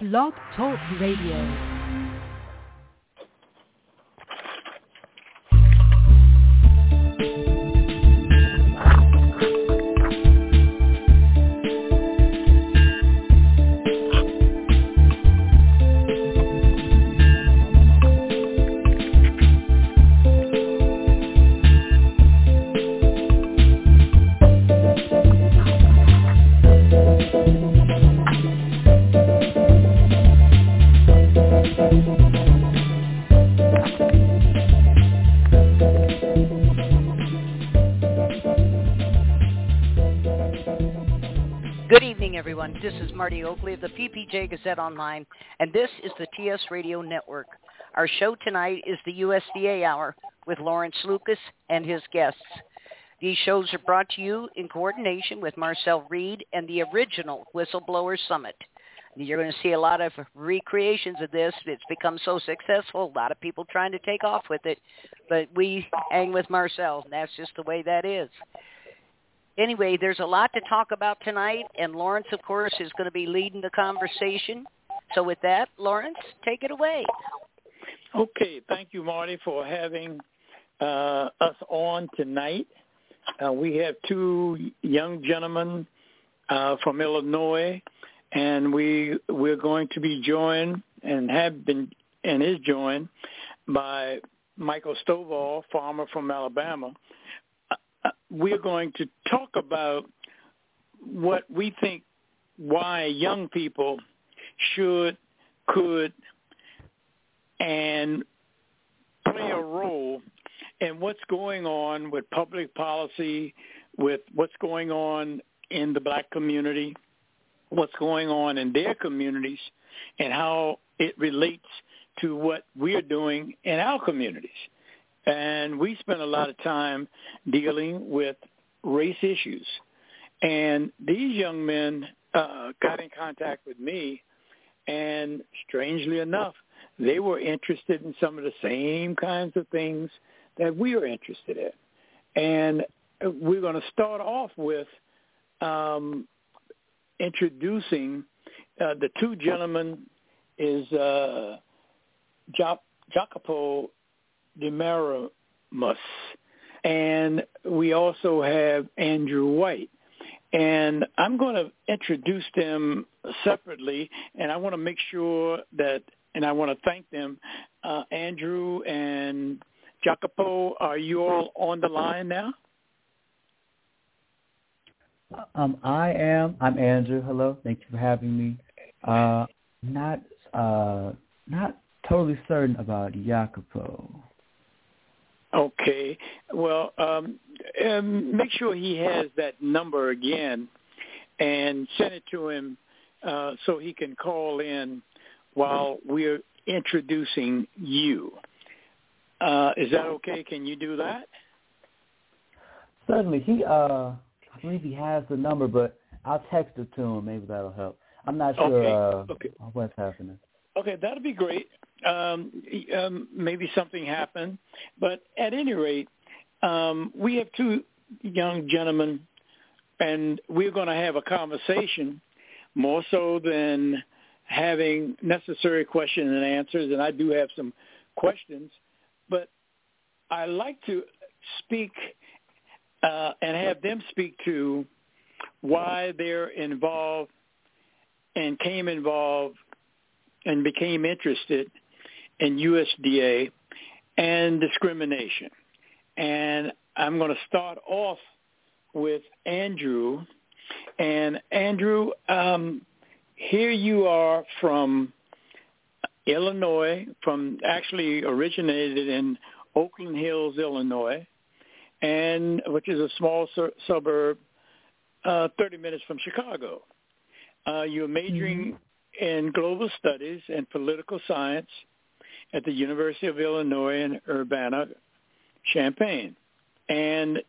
Blog Talk Radio. Marty Oakley of the PPJ Gazette Online, and this is the TS Radio Network. Our show tonight is the USDA Hour with Lawrence Lucas and his guests. These shows are brought to you in coordination with Marcel Reid and the original Whistleblower Summit. You're going to see a lot of recreations of this. It's become so successful. A lot of people trying to take off with it, but we hang with Marcel, and that's just the way that is anyway, there's a lot to talk about tonight, and Lawrence, of course, is going to be leading the conversation. So with that, Lawrence, take it away. Okay, thank you, Marty, for having uh, us on tonight. Uh, we have two young gentlemen uh, from Illinois, and we we're going to be joined and have been and is joined by Michael Stovall, farmer from Alabama, we're going to talk about what we think why young people should, could, and play a role in what's going on with public policy, with what's going on in the black community, what's going on in their communities, and how it relates to what we're doing in our communities. And we spent a lot of time dealing with race issues. And these young men uh, got in contact with me, and strangely enough, they were interested in some of the same kinds of things that we are interested in. And we're going to start off with um, introducing uh, the two gentlemen is uh, Jacopo Demaramus. And we also have Andrew White. And I'm going to introduce them separately, and I want to make sure that, and I want to thank them. Uh, Andrew and Jacopo, are you all on the line now? Um, I am. I'm Andrew. Hello. Thank you for having me. Uh, not, uh, not totally certain about Jacopo. Okay. Well, um, um, make sure he has that number again and send it to him uh, so he can call in while we're introducing you. Uh, is that okay? Can you do that? Certainly. He, uh, I believe he has the number, but I'll text it to him. Maybe that'll help. I'm not sure okay. Uh, okay. what's happening. Okay, that'll be great um, um, maybe something happened. But at any rate, um, we have two young gentlemen, and we're going to have a conversation more so than having necessary questions and answers. And I do have some questions, but I like to speak uh, and have them speak to why they're involved and came involved and became interested in USDA and discrimination. And I'm going to start off with Andrew. And Andrew, um, here you are from Illinois, from actually originated in Orland Hills, Illinois, and which is a small sur- suburb, uh, 30 minutes from Chicago. Uh, you're majoring mm-hmm. in global studies and political science at the University of Illinois in Urbana-Champaign. And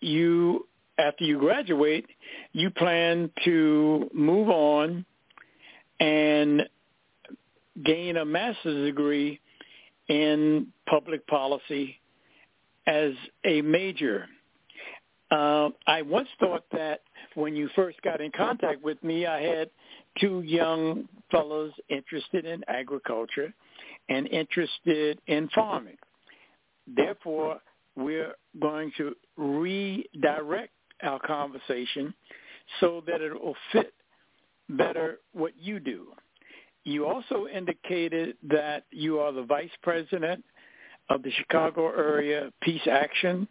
you, after you graduate, you plan to move on and gain a master's degree in public policy as a major. Uh, I once thought that when you first got in contact with me, I had two young fellows interested in agriculture and interested in farming. Therefore, we're going to redirect our conversation so that it will fit better what you do. You also indicated that you are the vice president of the Chicago Area Peace Action,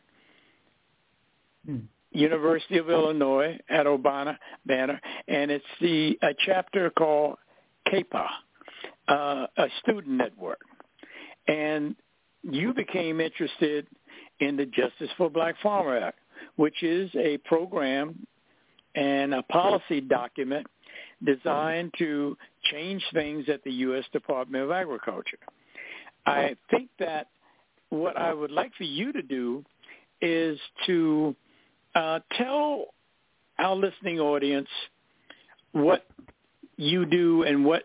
hmm. University of Illinois at Urbana Banner, and it's the a chapter called CAPA, uh, a student network. And you became interested in the Justice for Black Farmer Act, which is a program and a policy document designed to change things at the U.S. Department of Agriculture. I think that what I would like for you to do is to uh, tell our listening audience what you do and what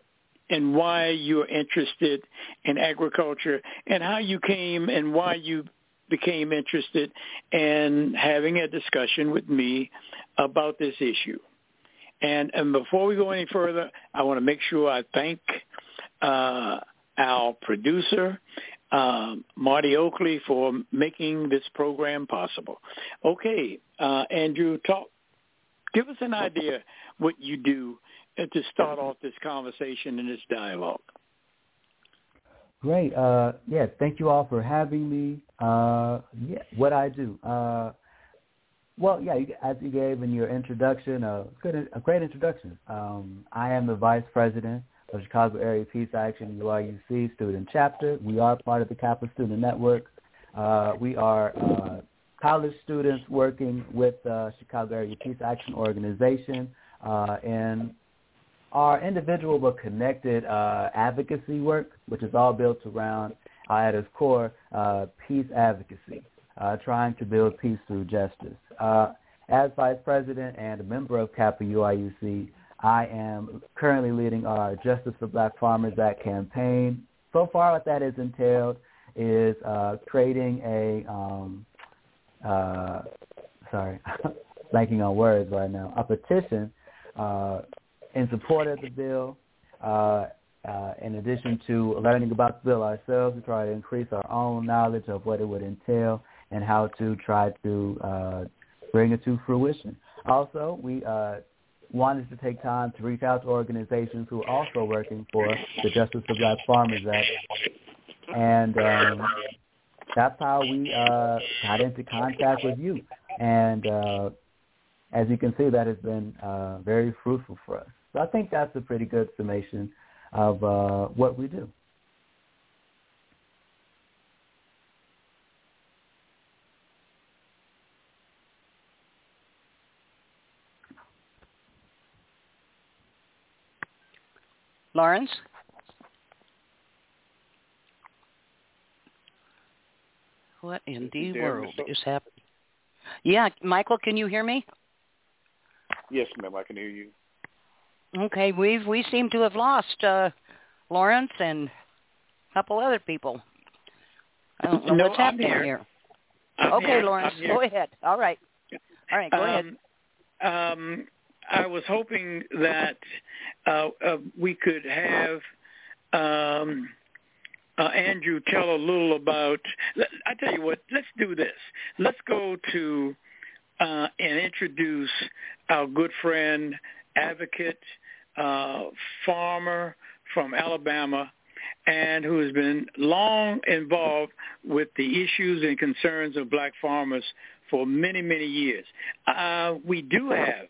and why you're interested in agriculture and how you came and why you became interested in having a discussion with me about this issue. And, and before we go any further, I want to make sure I thank uh, our producer, um, Marty Oakley, for making this program possible. Okay, uh, Andrew, talk. Give us an idea what you do to start off this conversation and this dialogue. Great. Uh, yeah, thank you all for having me. Uh, yeah, what I do. Uh, well, yeah, as you gave in your introduction, a, good, a great introduction. Um, I am the vice president of Chicago Area Peace Action UIUC Student Chapter. We are part of the CAPA Student Network. Uh, we are uh, college students working with uh, Chicago Area Peace Action Organization uh, in our individual but connected uh, advocacy work, which is all built around, uh, at its core, uh, peace advocacy, uh, trying to build peace through justice. Uh, as vice president and a member of CAPA UIUC, I am currently leading our Justice for Black Farmers Act campaign. So far, what that has entailed is uh, creating a, um, sorry, blanking on words right now, a petition in support of the bill. Uh, uh, in addition to learning about the bill ourselves, to try to increase our own knowledge of what it would entail and how to try to uh, bring it to fruition. Also, we uh, wanted to take time to reach out to organizations who are also working for the Justice for Black Farmers Act. And um, that's how we uh, got into contact with you. And uh, as you can see, that has been uh, very fruitful for us. So I think that's a pretty good summation of uh, what we do. Lawrence? What in the world is happening? Yeah, Michael, can you hear me? Yes, ma'am, I can hear you. Okay, we've we seem to have lost uh, Lawrence and a couple other people. I don't know no, what's happening here. here. I'm okay, here. Lawrence, go ahead. All right. All right, go um, ahead. Um, I was hoping that uh, uh, we could have um, uh, Andrew tell a little about. I tell you what, let's do this. Let's go to uh, and introduce our good friend, advocate, uh, farmer from Alabama, and who has been long involved with the issues and concerns of black farmers for many, many years. Uh, we do have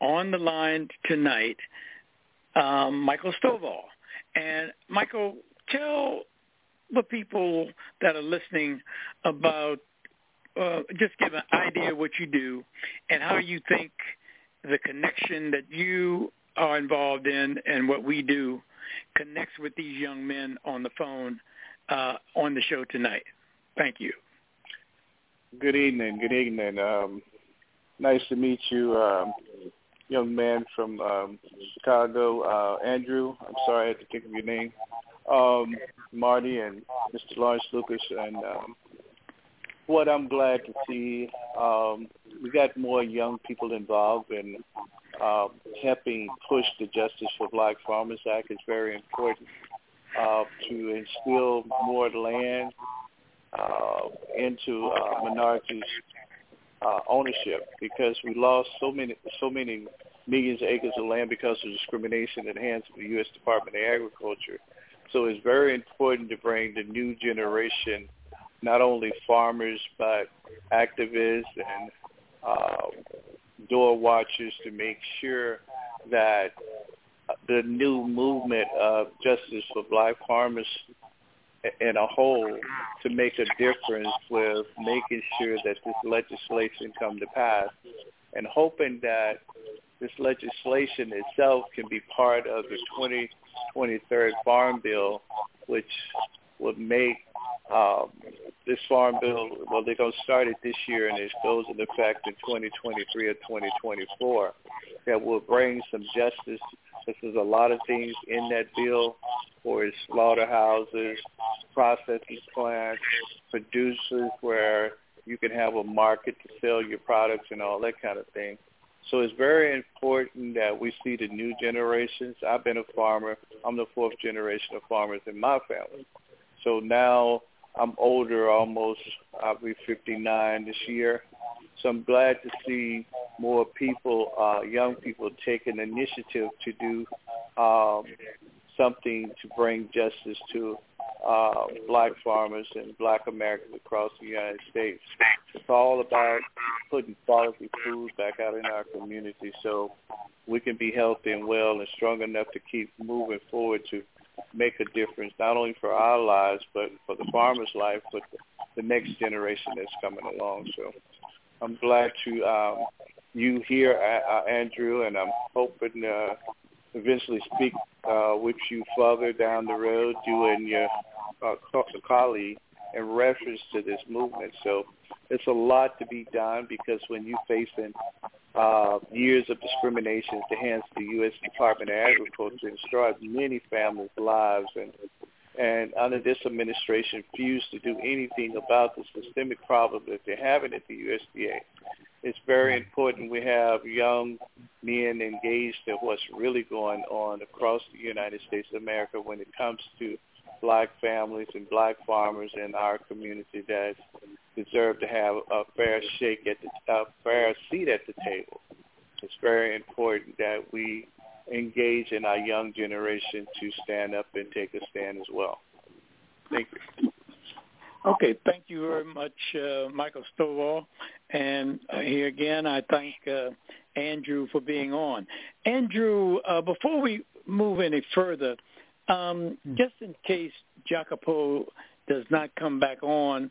on the line tonight um, Michael Stovall. And Michael, tell the people that are listening about uh, just give an idea of what you do and how you think the connection that you are involved in and what we do connects with these young men on the phone uh, on the show tonight. Thank you. Good evening. Good evening. Um, nice to meet you, um, young man from um, Chicago, uh, Andrew. I'm sorry I had to think of your name. Um, Marty and Mr. Lawrence Lucas, and um, what I'm glad to see, we got more young people involved, and um, helping push the Justice for Black Farmers Act is very important uh, to instill more land uh, into uh, minorities' uh, ownership because we lost so many so many millions of acres of land because of discrimination at the hands of the U.S. Department of Agriculture. So it's very important to bring the new generation, not only farmers but activists and uh, door watchers to make sure that the new movement of justice for black farmers in a whole to make a difference with making sure that this legislation come to pass and hoping that this legislation itself can be part of the 2023 Farm Bill, which would make um, this farm bill, well, they're going to start it this year and it goes into effect in 2023 or 2024, that will bring some justice. There's a lot of things in that bill for slaughterhouses, processing plants, producers where you can have a market to sell your products and all that kind of thing. So it's very important that we see the new generations. I've been a farmer. I'm the fourth generation of farmers in my family. So now I'm older, almost. I'll be 59 this year. So I'm glad to see more people, uh, young people, take an initiative to do um, something to bring justice to uh, black farmers and black Americans across the United States. It's all about putting quality food back out in our community so we can be healthy and well and strong enough to keep moving forward to make a difference not only for our lives but for the farmer's life, but the next generation that's coming along. So I'm glad to um, you here, uh, Andrew, and I'm hoping uh, eventually speak uh, with you further down the road, you and your uh, colleague, in reference to this movement. So it's a lot to be done because when you're facing uh, years of discrimination at the hands of the U.S. Department of Agriculture, it destroyed many families' lives, and and under this administration, refused to do anything about the systemic problem that they're having at the USDA it's very important we have young men engaged in what's really going on across the United States of America when it comes to black families and black farmers in our community that deserve to have a fair shake at the a fair seat at the table. It's very important that we engage in our young generation to stand up and take a stand as well. Thank you. Okay, thank you very much, uh, Michael Stovall. And uh, here again, I thank uh, Andrew for being on. Andrew, uh, before we move any further, um, hmm. just in case Jacopo does not come back on,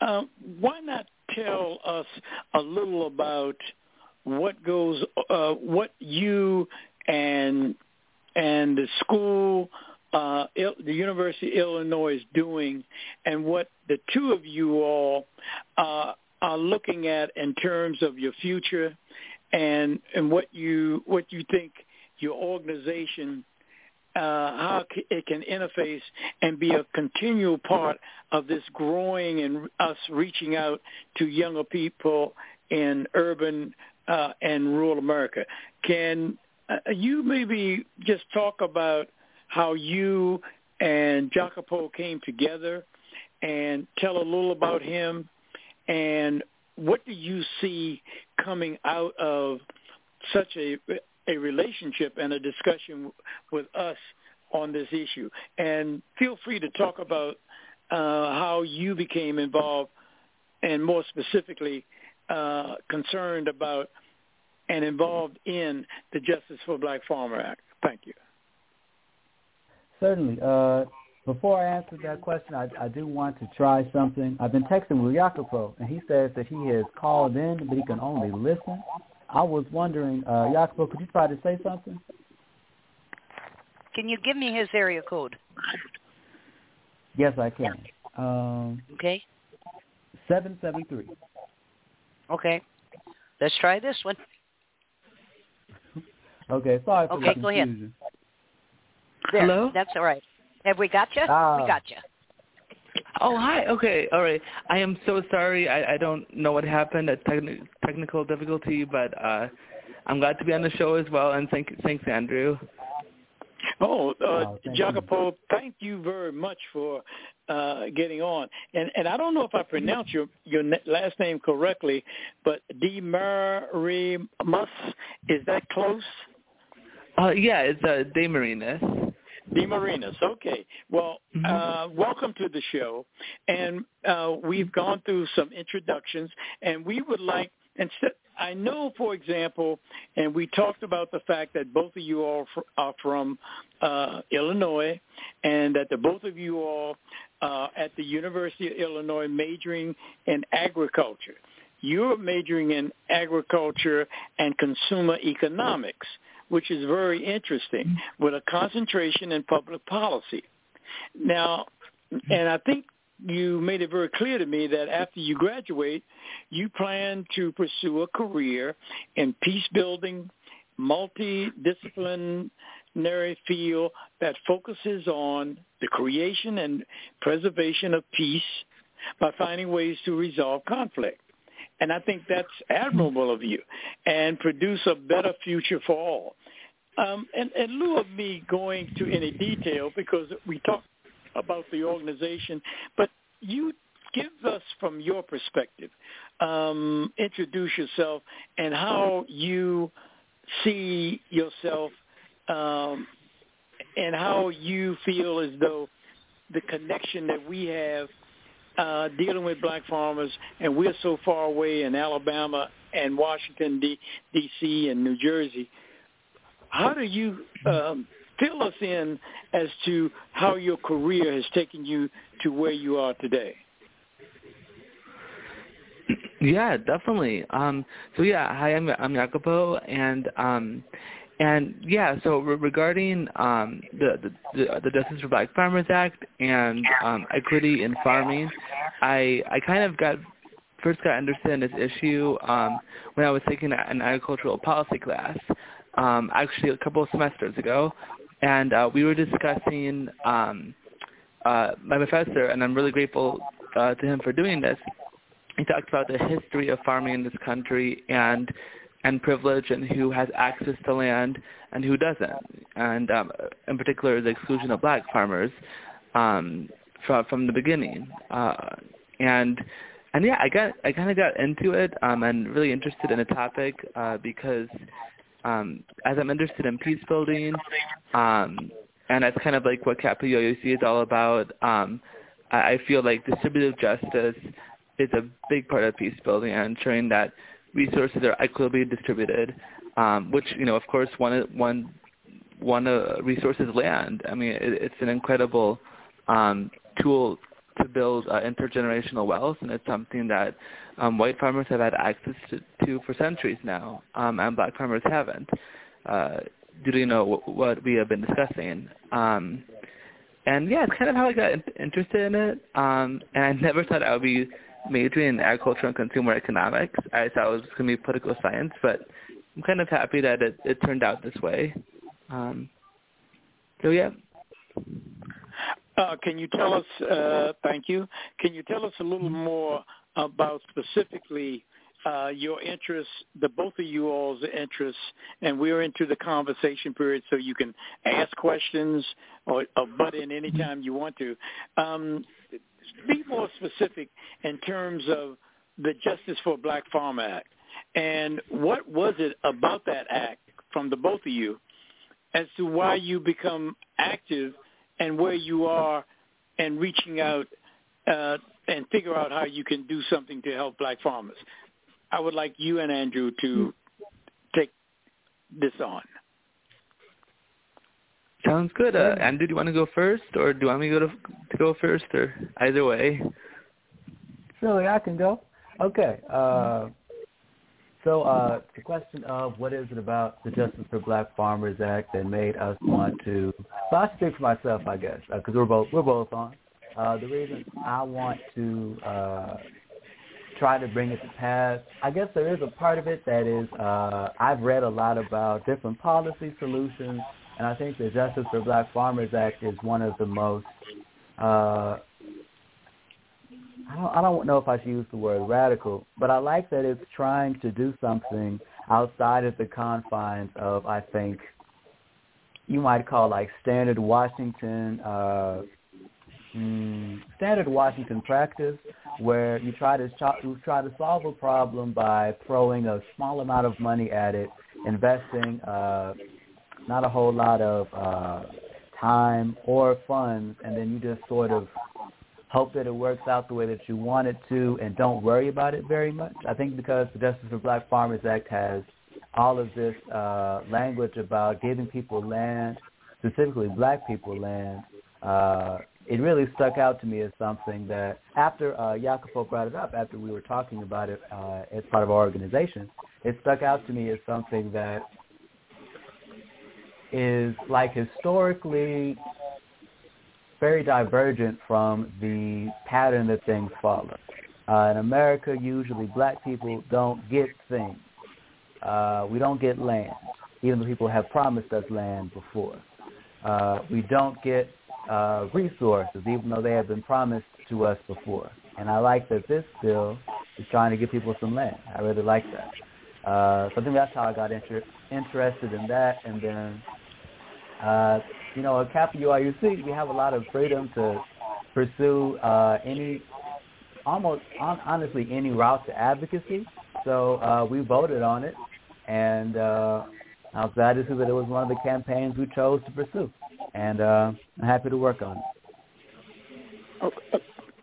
uh, why not tell us a little about what goes, uh, what you and and the school uh, the University of Illinois is doing and what the two of you all uh, are looking at in terms of your future and and what you what you think your organization uh, how it can interface and be a continual part of this growing and us reaching out to younger people in urban uh, and rural America. Can uh, you maybe just talk about how you and Jacopo came together and tell a little about him and what do you see coming out of such a a relationship and a discussion with us on this issue and feel free to talk about uh, how you became involved and more specifically uh, concerned about and involved in the Justice for Black Farmer Act. Thank you. Certainly. Uh, before I answer that question, I, I do want to try something. I've been texting with Jacopo, and he says that he has called in, but he can only listen. I was wondering, uh, Jacopo, could you try to say something? Can you give me his area code? Yes, I can. Um, okay. 773. Okay. Let's try this one. okay, sorry for okay, the confusion. Okay, go ahead. There, Hello? That's all right. Have we got you? Ah. We got you. Oh, hi. Okay, all right. I am so sorry. I, I don't know what happened, a techni- technical difficulty, but uh, I'm glad to be on the show as well, and thank thanks, Andrew. Oh, uh, Oh, thank Jacopo, thank you very much for uh, getting on. And and I don't know if I pronounced your your na- last name correctly, but Di Marimus, is that close? Uh, yeah, it's uh, DeMarinis. DeMarinas. Okay. Well, uh, welcome to the show. And uh, we've gone through some introductions, and we would like, and I know, for example, and we talked about the fact that both of you all are from uh, Illinois, and that the both of you all uh, at the University of Illinois majoring in agriculture. You're majoring in agriculture and consumer economics which is very interesting, with a concentration in public policy. Now, and I think you made it very clear to me that after you graduate, you plan to pursue a career in peace building, multidisciplinary field that focuses on the creation and preservation of peace by finding ways to resolve conflict. And I think that's admirable of you and produce a better future for all. Um, and in lieu of me going to any detail, because we talked about the organization, but you give us from your perspective, um, introduce yourself and how you see yourself um, and how you feel as though the connection that we have uh, dealing with black farmers, and we're so far away in Alabama and Washington, D- D.C. and New Jersey. How do you um, fill us in as to how your career has taken you to where you are today? Yeah, definitely. Um, so yeah, hi, I'm I'm Jacopo, and um, and yeah, so re- regarding um, the, the the Justice for Black Farmers Act and um, equity in farming, I I kind of got first got interested in this issue um, when I was taking an agricultural policy class, um, actually a couple of semesters ago, and uh, we were discussing um, uh, my professor, and I'm really grateful uh, to him for doing this. He talked about the history of farming in this country and and privilege and who has access to land and who doesn't, and um, in particular the exclusion of black farmers um, from from the beginning. Uh, and and yeah, I got I kind of got into it um, and really interested in the topic uh, because um, as I'm interested in peace building, um, and that's kind of like what CAPA UIUC is all about. Um, I, I feel like distributive justice is a big part of peace building and ensuring that resources are equitably distributed, um, which you know, of course, one one one uh, resource is land. I mean, it, it's an incredible um, tool to build uh, intergenerational wealth, and it's something that um, white farmers have had access to, to for centuries now, um, and black farmers haven't, uh, due to you know w- what we have been discussing. Um, and yeah, it's kind of how I got in- interested in it. Um, and I never thought I would be majoring in agriculture and consumer economics. I thought it was going to be political science, but I'm kind of happy that it, it turned out this way. Um, so yeah. Uh, can you tell us, uh, thank you, can you tell us a little more about specifically uh, your interests, the both of you all's interests, and we're into the conversation period so you can ask questions or, or butt in anytime you want to. Um, be more specific in terms of the Justice for Black Farm Act. And what was it about that act from the both of you as to why you become active and where you are and reaching out uh, and figure out how you can do something to help black farmers? I would like you and Andrew to take this on. Sounds good. Uh, Andrew, do you want to go first, or do you want me to go to, to go first, or either way? Surely I can go. Okay. Uh, so uh, the question of what is it about the Justice for Black Farmers Act that made us want to? So I speak for myself, I guess, because we're both we're both on. Uh, the reason I want to uh, try to bring it to pass, I guess there is a part of it that is uh, I've read a lot about different policy solutions, and I think the Justice for Black Farmers Act is one of the most uh, I don't, I don't know if I should use the word radical, but I like that it's trying to do something outside of the confines of, I think, you might call like standard Washington, uh, mm, standard Washington practice, where you try to you try to solve a problem by throwing a small amount of money at it, investing uh, not a whole lot of uh, time or funds, and then you just sort of hope that it works out the way that you want it to and don't worry about it very much. I think because the Justice for Black Farmers Act has all of this uh, language about giving people land, specifically black people land, uh, it really stuck out to me as something that after uh, Jacopo brought it up, after we were talking about it uh, as part of our organization, it stuck out to me as something that is like historically very divergent from the pattern that things follow. Uh, in America, usually black people don't get things. Uh, we don't get land, even though people have promised us land before. Uh, we don't get uh, resources, even though they have been promised to us before. And I like that this bill is trying to give people some land. I really like that. Uh, so I think that's how I got inter- interested in that. And then uh, you know, at CAPA UIUC, we have a lot of freedom to pursue uh, any, almost on, honestly, any route to advocacy. So uh, we voted on it, and uh, I was glad to see that it was one of the campaigns we chose to pursue, and uh, I'm happy to work on it.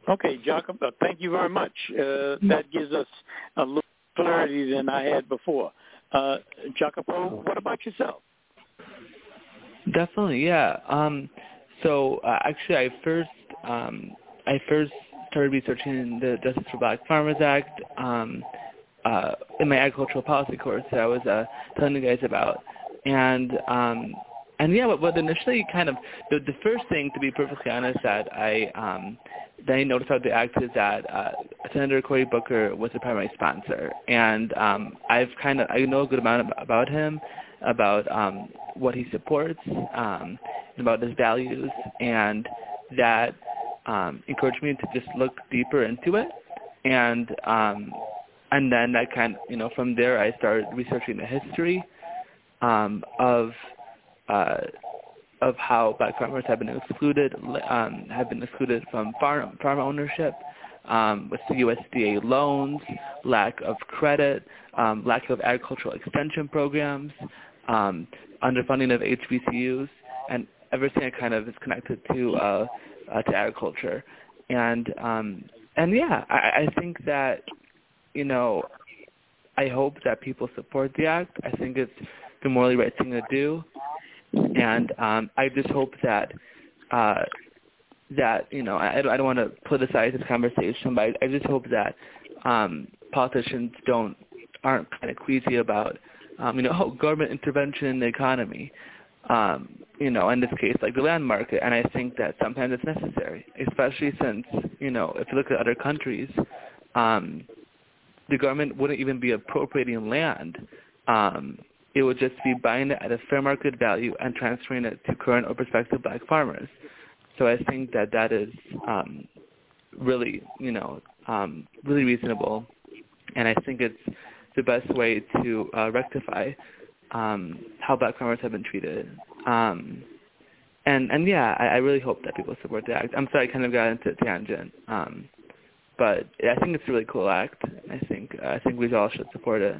Okay, Jacob, uh, thank you very much. Uh, that gives us a little clarity than I had before. Uh, Jacopo, what about yourself? Definitely, yeah. Um, so uh, actually, I first um, I first started researching the Justice for Black Farmers Act um, uh, in my agricultural policy course that I was uh, telling you guys about, and um, and yeah, what, what initially kind of the, the first thing, to be perfectly honest, that I um, that I noticed about the act is that uh, Senator Cory Booker was the primary sponsor, and um, I've kind of I know a good amount about him, about um, what he supports, um, about his values, and that um, encouraged me to just look deeper into it. And um, and then I kind of, you know, from there I started researching the history um, of uh, of how black farmers have been excluded um, have been excluded from farm farm ownership um, with USDA loans, lack of credit, um, lack of agricultural extension programs, um, underfunding of HBCUs, and everything that kind of is connected to uh, uh, to agriculture. And um, and yeah, I, I think that you know, I hope that people support the act. I think it's the morally right thing to do, and um, I just hope that uh, that you know I, I don't want to politicize this conversation, but I, I just hope that um, politicians don't aren't kind of queasy about um, you know, oh, government intervention in the economy, um, you know, in this case, like the land market. And I think that sometimes it's necessary, especially since, you know, if you look at other countries, um, the government wouldn't even be appropriating land. Um, it would just be buying it at a fair market value and transferring it to current or prospective black farmers. So I think that that is um, really, you know, um, really reasonable. And I think it's the best way to uh, rectify um, how black farmers have been treated. Um, and and yeah, I, I really hope that people support the act. I'm sorry, I kind of got into a tangent, um, but I think it's a really cool act. I think I think we all should support it.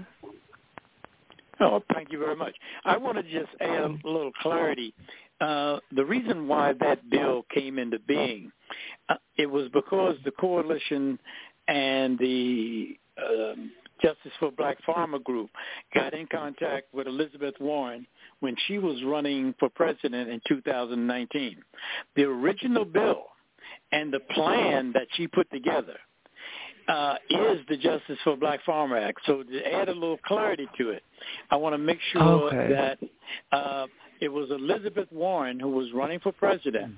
Oh, thank you very much. I want to just add a little clarity. Uh, the reason why that bill came into being, uh, it was because the coalition and the um, Justice for Black Farmer Group got in contact with Elizabeth Warren when she was running for president in 2019. The original bill and the plan that she put together uh, is the Justice for Black Farmer Act. So to add a little clarity to it, I want to make sure okay. that uh, it was Elizabeth Warren who was running for president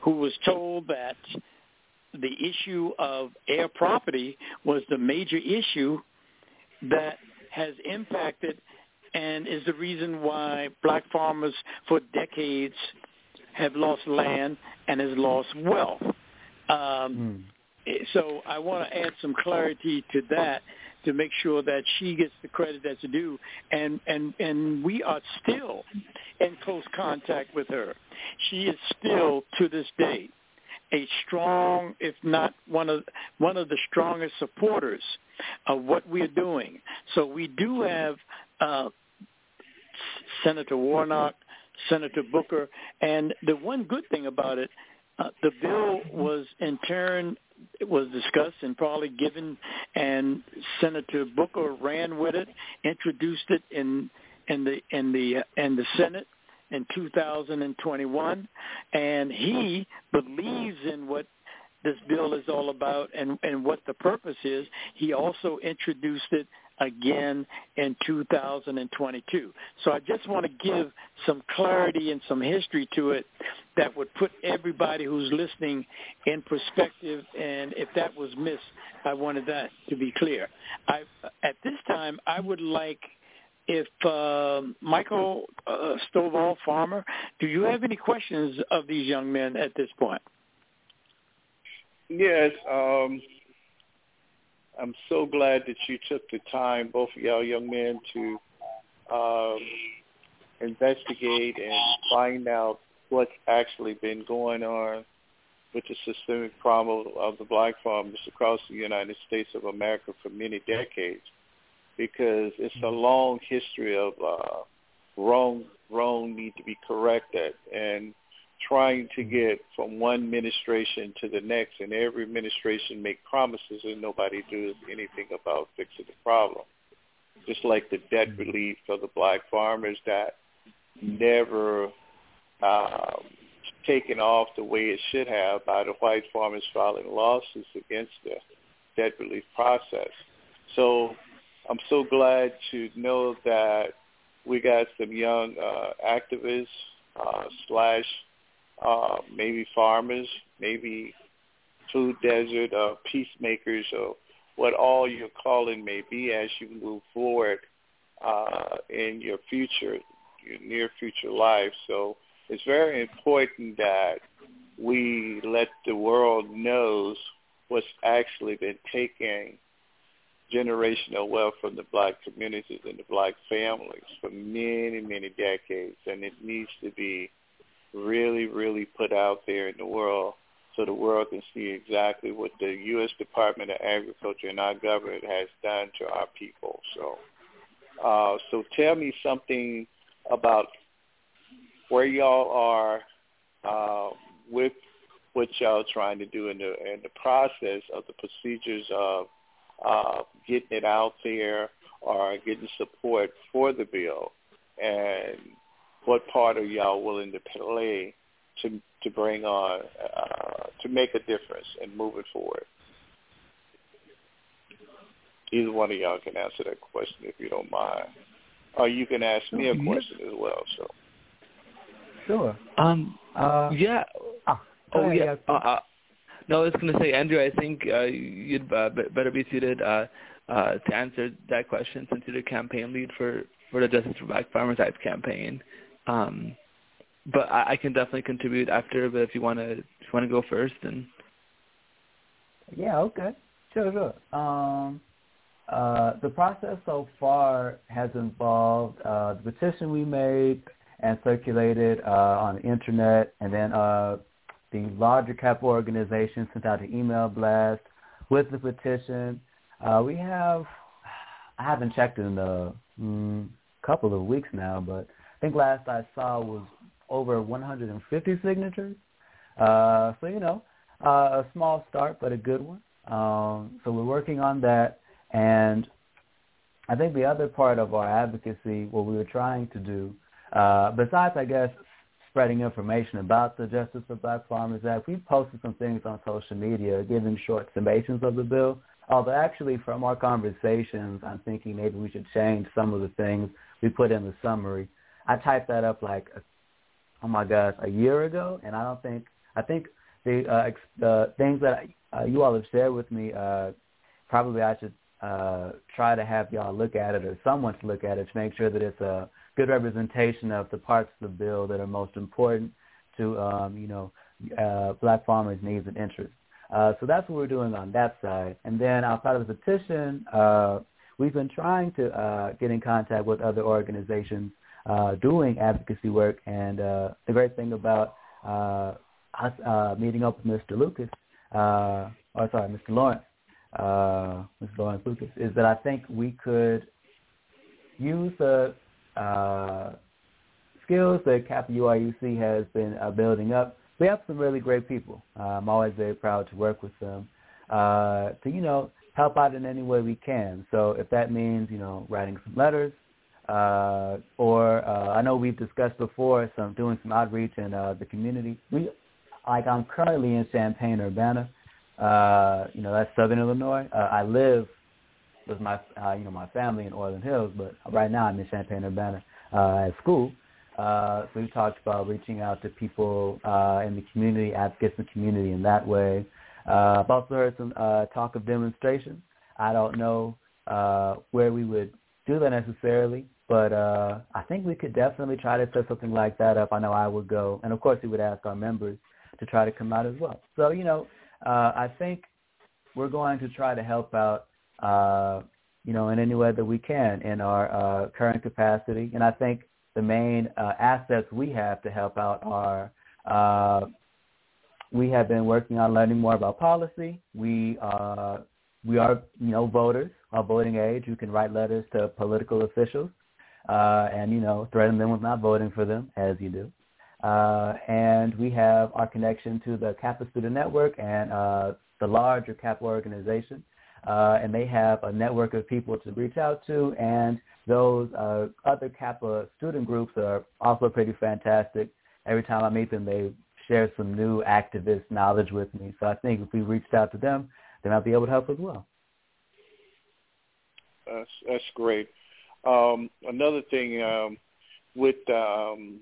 who was told that the issue of heir property was the major issue that has impacted and is the reason why black farmers for decades have lost land and has lost wealth. Um, mm. So I want to add some clarity to that, to make sure that she gets the credit that's due. And and and we are still in close contact with her. She is still to this day a strong, if not one of one of the strongest supporters of what we're doing. So we do have uh, Senator Warnock, Senator Booker, and the one good thing about it, uh, the bill was in turn was discussed and probably given, and Senator Booker ran with it, introduced it in in the in the in the Senate in 2021, and he believes in what this bill is all about and, and what the purpose is. He also introduced it again in 2022. So I just want to give some clarity and some history to it that would put everybody who's listening in perspective. And if that was missed, I wanted that to be clear. I, at this time, I would like – if uh, Michael uh, Stovall Farmer, do you have any questions of these young men at this point? Yes, um, I'm so glad that you took the time, both of y'all young men, to um, investigate and find out what's actually been going on with the systemic problem of the black farmers across the United States of America for many decades because it's a long history of uh, wrong wrong need to be corrected and trying to get from one administration to the next and every administration make promises and nobody does anything about fixing the problem. Just like the debt relief for the black farmers that never um, taken off the way it should have by the white farmers filing lawsuits against the debt relief process. So I'm so glad to know that we got some young uh, activists uh, slash uh, maybe farmers, maybe food desert uh, peacemakers, or what all your calling may be as you move forward uh, in your future, your near future life. So it's very important that we let the world knows what's actually been taking generational wealth from the black communities and the black families for many, many decades. And it needs to be really, really put out there in the world so the world can see exactly what the U.S. Department of Agriculture and our government has done to our people. So, uh, so tell me something about where y'all are uh, with what y'all trying to do in the in the process of the procedures of uh, getting it out there or getting support for the bill, and what part are y'all willing to play to to bring on uh, to make a difference and move it forward? Either one of y'all can answer that question if you don't mind, or you can ask me a question as well. So. Sure. Um. Uh, yeah. Ah, oh yeah. Uh, uh, no, I was going to say, Andrew, I think uh, you'd uh, better be suited uh, uh, to answer that question since you're the campaign lead for, for the Justice for Black Farmers Act campaign. Um, but I, I can definitely contribute after. But if you want to, you want to go first, and yeah, okay, sure, sure. Um, uh, the process so far has involved uh, the petition we made and circulated uh, on the internet, and then uh, the larger cap organization sent out an email blast with the petition. Uh, we have, I haven't checked in a mm, couple of weeks now, but I think last I saw was over 150 signatures. Uh, so, you know, uh, a small start, but a good one. Um, so we're working on that. And I think the other part of our advocacy, what we were trying to do, uh, besides, I guess, spreading information about the Justice for Black Farmers Act. We posted some things on social media giving short summations of the bill. Although actually from our conversations, I'm thinking maybe we should change some of the things we put in the summary. I typed that up like, oh my gosh, a year ago, and I don't think, I think the, uh, the things that uh, you all have shared with me, uh, probably I should uh, try to have y'all look at it or someone to look at it to make sure that it's a good representation of the parts of the bill that are most important to, um, you know, uh, black farmers' needs and interests. Uh, so that's what we're doing on that side. And then outside of the petition, uh, we've been trying to uh, get in contact with other organizations uh, doing advocacy work. And uh, the great thing about uh, us uh, meeting up with Mr. Lucas, uh, or sorry, Mr. Lawrence, uh, Mr. Lawrence Lucas, is that I think we could use the uh, skills that CAPA UIUC has been uh, building up. We have some really great people. Uh, I'm always very proud to work with them uh, to, you know, help out in any way we can. So if that means, you know, writing some letters, uh, or uh, I know we've discussed before some doing some outreach in uh, the community. We, like I'm currently in Champaign, Urbana. Uh, you know, that's Southern Illinois. Uh, I live with my, uh, you know, my family in Orland Hills, but right now I'm in Champaign, Urbana uh, at school. Uh, so we talked about reaching out to people uh, in the community, advocates in the community in that way. Uh, I've also heard some uh, talk of demonstrations. I don't know uh, where we would do that necessarily, but uh, I think we could definitely try to set something like that up. I know I would go, and of course we would ask our members to try to come out as well. So you know, uh, I think we're going to try to help out, uh, you know, in any way that we can in our uh, current capacity. And I think the main uh, assets we have to help out are uh, we have been working on learning more about policy. We uh, we are you know voters of voting age who can write letters to political officials uh, and you know threaten them with not voting for them as you do. Uh, and we have our connection to the CAPA Student Network and uh, the larger CAPA organization. Uh, and they have a network of people to reach out to, and those uh, other CAPA student groups are also pretty fantastic. Every time I meet them, they share some new activist knowledge with me. So I think if we reached out to them, they might be able to help as well. That's that's great. Um, another thing um, with um,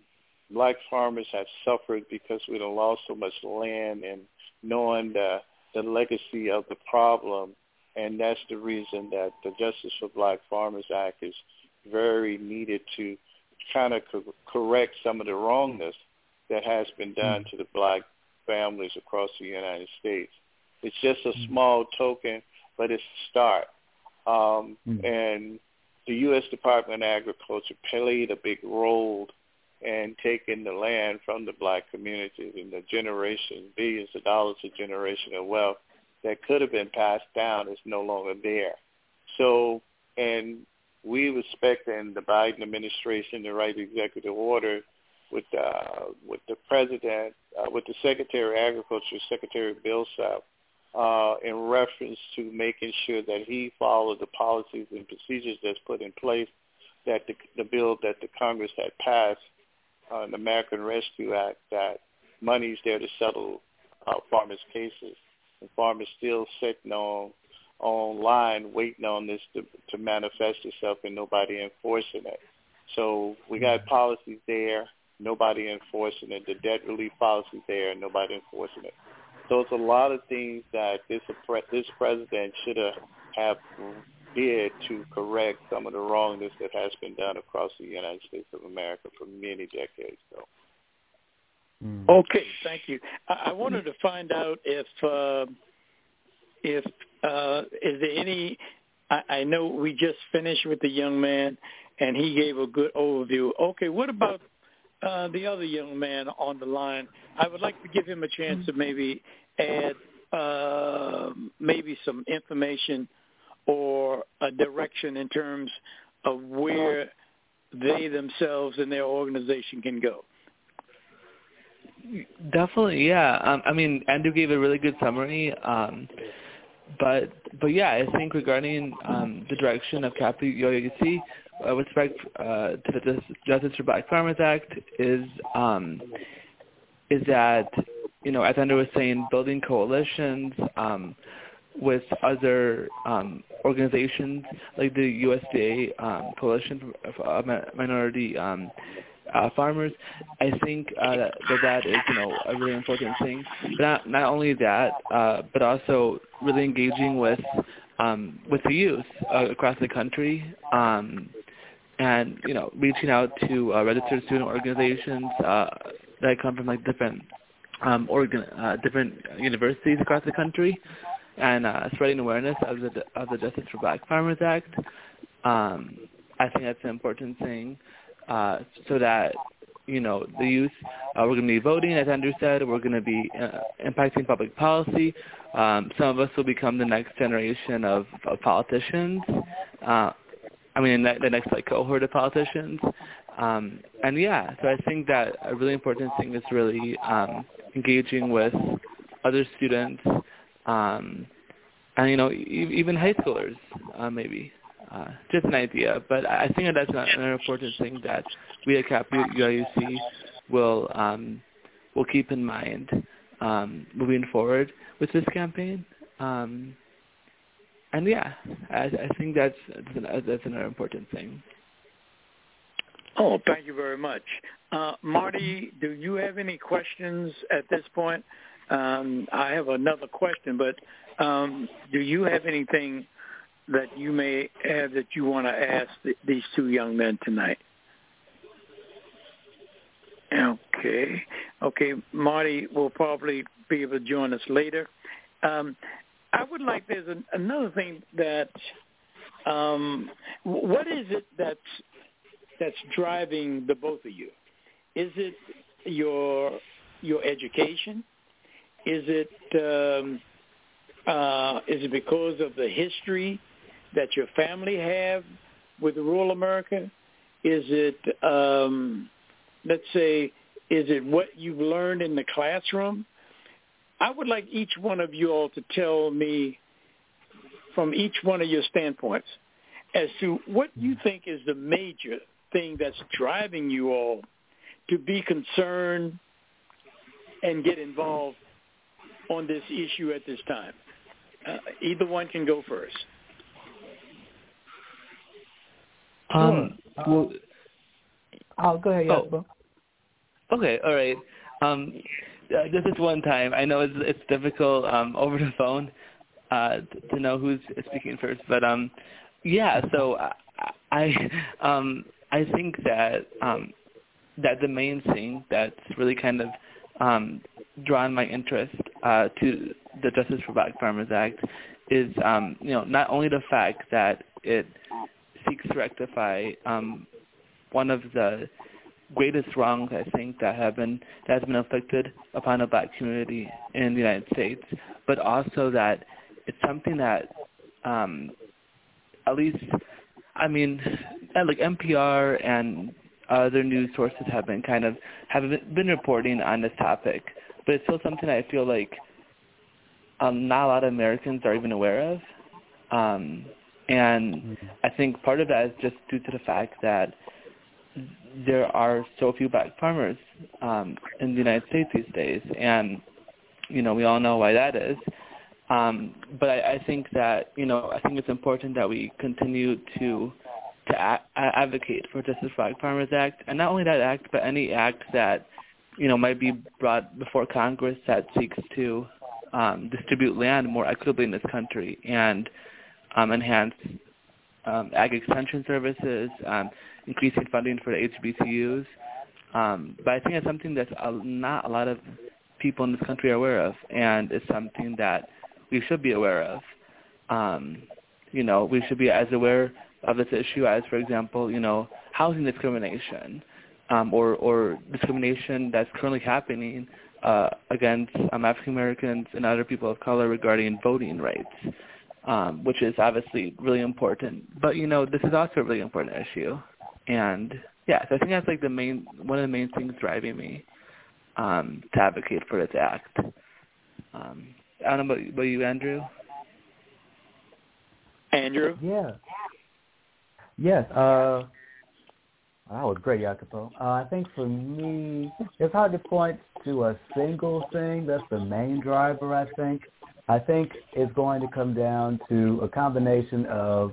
black farmers have suffered because we have lost so much land and knowing the the legacy of the problem, and that's the reason that the Justice for Black Farmers Act is very needed to kind of co- correct some of the wrongness that has been done mm. to the black families across the United States. It's just a mm. small token, but it's a start. Um, mm. And the U.S. Department of Agriculture played a big role in taking the land from the black communities and the generation, billions of dollars a generation of generational wealth that could have been passed down is no longer there. So, and we respect expecting the Biden administration to write executive order with uh, with the president, uh, with the Secretary of Agriculture, Secretary Vilsack, uh, in reference to making sure that he followed the policies and procedures that's put in place, that the, the bill that the Congress had passed, uh, the American Rescue Act, that money's there to settle uh, farmers' cases, and farmers still sitting on online waiting on this to, to manifest itself and nobody enforcing it. So we got mm-hmm. policies there nobody enforcing it. The debt relief policy there, nobody enforcing it. So it's a lot of things that this this president should have have did to correct some of the wrongness that has been done across the United States of America for many decades. So. Hmm. Okay, thank you. I, I wanted to find out if uh, if uh, is there any. I, I know we just finished with the young man, and he gave a good overview. Okay, what about uh, the other young man on the line. I would like to give him a chance to maybe add uh, maybe some information or a direction in terms of where they themselves and their organization can go. Definitely, yeah. Um, I mean, Andrew gave a really good summary. Um, but but yeah, I think regarding um, the direction of CAPA UIUC, uh, with respect uh, to the Justice for Black Farmers Act is um, is that you know as Andrew was saying, building coalitions um, with other um, organizations like the USDA um, Coalition for Minority um, uh, farmers. I think uh, that, that is you know a really important thing. But not not only that, uh, but also really engaging with um, with the youth uh, across the country. Um, and you know reaching out to uh, registered student organizations uh, that come from like different um, organ uh, different universities across the country, and uh, spreading awareness of the of the Justice for Black Farmers Act. Um, I think that's an important thing, uh, so that you know the youth. Uh, we're going to be voting, as Andrew said. We're going to be uh, impacting public policy. Um, some of us will become the next generation of, of politicians. Uh, I mean, the, the next like cohort of politicians. Um, and yeah, so I think that a really important thing is really um, engaging with other students, um, and you know, e- even high schoolers, uh, maybe. Uh, just an idea, but I think that's an important thing that we at CAP UIUC will um, will keep in mind um, moving forward with this campaign. Um, and yeah, I, I think that's that's another important thing. Oh, thank you very much. Uh, Marty, do you have any questions at this point? Um, I have another question, but um, do you have anything that you may have that you want to ask th- these two young men tonight? Okay. Okay, Marty will probably be able to join us later. Um, I would like, there's an, another thing that, um, what is it that's that's driving the both of you? Is it your your education? Is it um, uh, is it because of the history that your family have with rural America? Is it um, let's say is it what you've learned in the classroom? I would like each one of you all to tell me from each one of your standpoints as to what you think is the major thing that's driving you all to be concerned and get involved on this issue at this time? Uh, either one can go first. Um, well, oh, go ahead, oh. Okay, all right. Um, uh, this is one time. I know it's it's difficult um, over the phone uh, to, to know who's speaking first, but um, yeah. So I, I um I think that um, that the main thing that's really kind of um, drawn my interest uh, to the Justice for Black Farmers Act is um, you know not only the fact that it seeks to rectify um, one of the greatest wrongs I think that have been that has been inflicted upon the black community in the United States, but also that it's something that um, at least I mean, like NPR and other news sources have been kind of have been reporting on this topic, but it's still something I feel like um, not a lot of Americans are even aware of. Um, and mm-hmm. I think part of that is just due to the fact that there are so few black farmers um, in the United States these days, and you know we all know why that is. Um, but I, I think that you know I think it's important that we continue to to a- advocate for Justice Black Farmers Act, and not only that act, but any act that you know might be brought before Congress that seeks to um, distribute land more equitably in this country and enhance um, ag extension services, um, increasing funding for the HBCUs. Um, but I think it's something that not a lot of people in this country are aware of, and it's something that we should be aware of. Um, you know, we should be as aware of this issue as, for example, you know, housing discrimination um, or, or discrimination that's currently happening uh, against um, African Americans and other people of color regarding voting rights, um, which is obviously really important. But you know, this is also a really important issue, and yeah, so I think that's like the main one of the main things driving me um, to advocate for this act. Um, I don't know about, about you, Andrew. Andrew. Yeah. Yes. Uh, that was great, Jacopo. Uh, I think for me, it's hard to point to a single thing that's the main driver. I think. I think it's going to come down to a combination of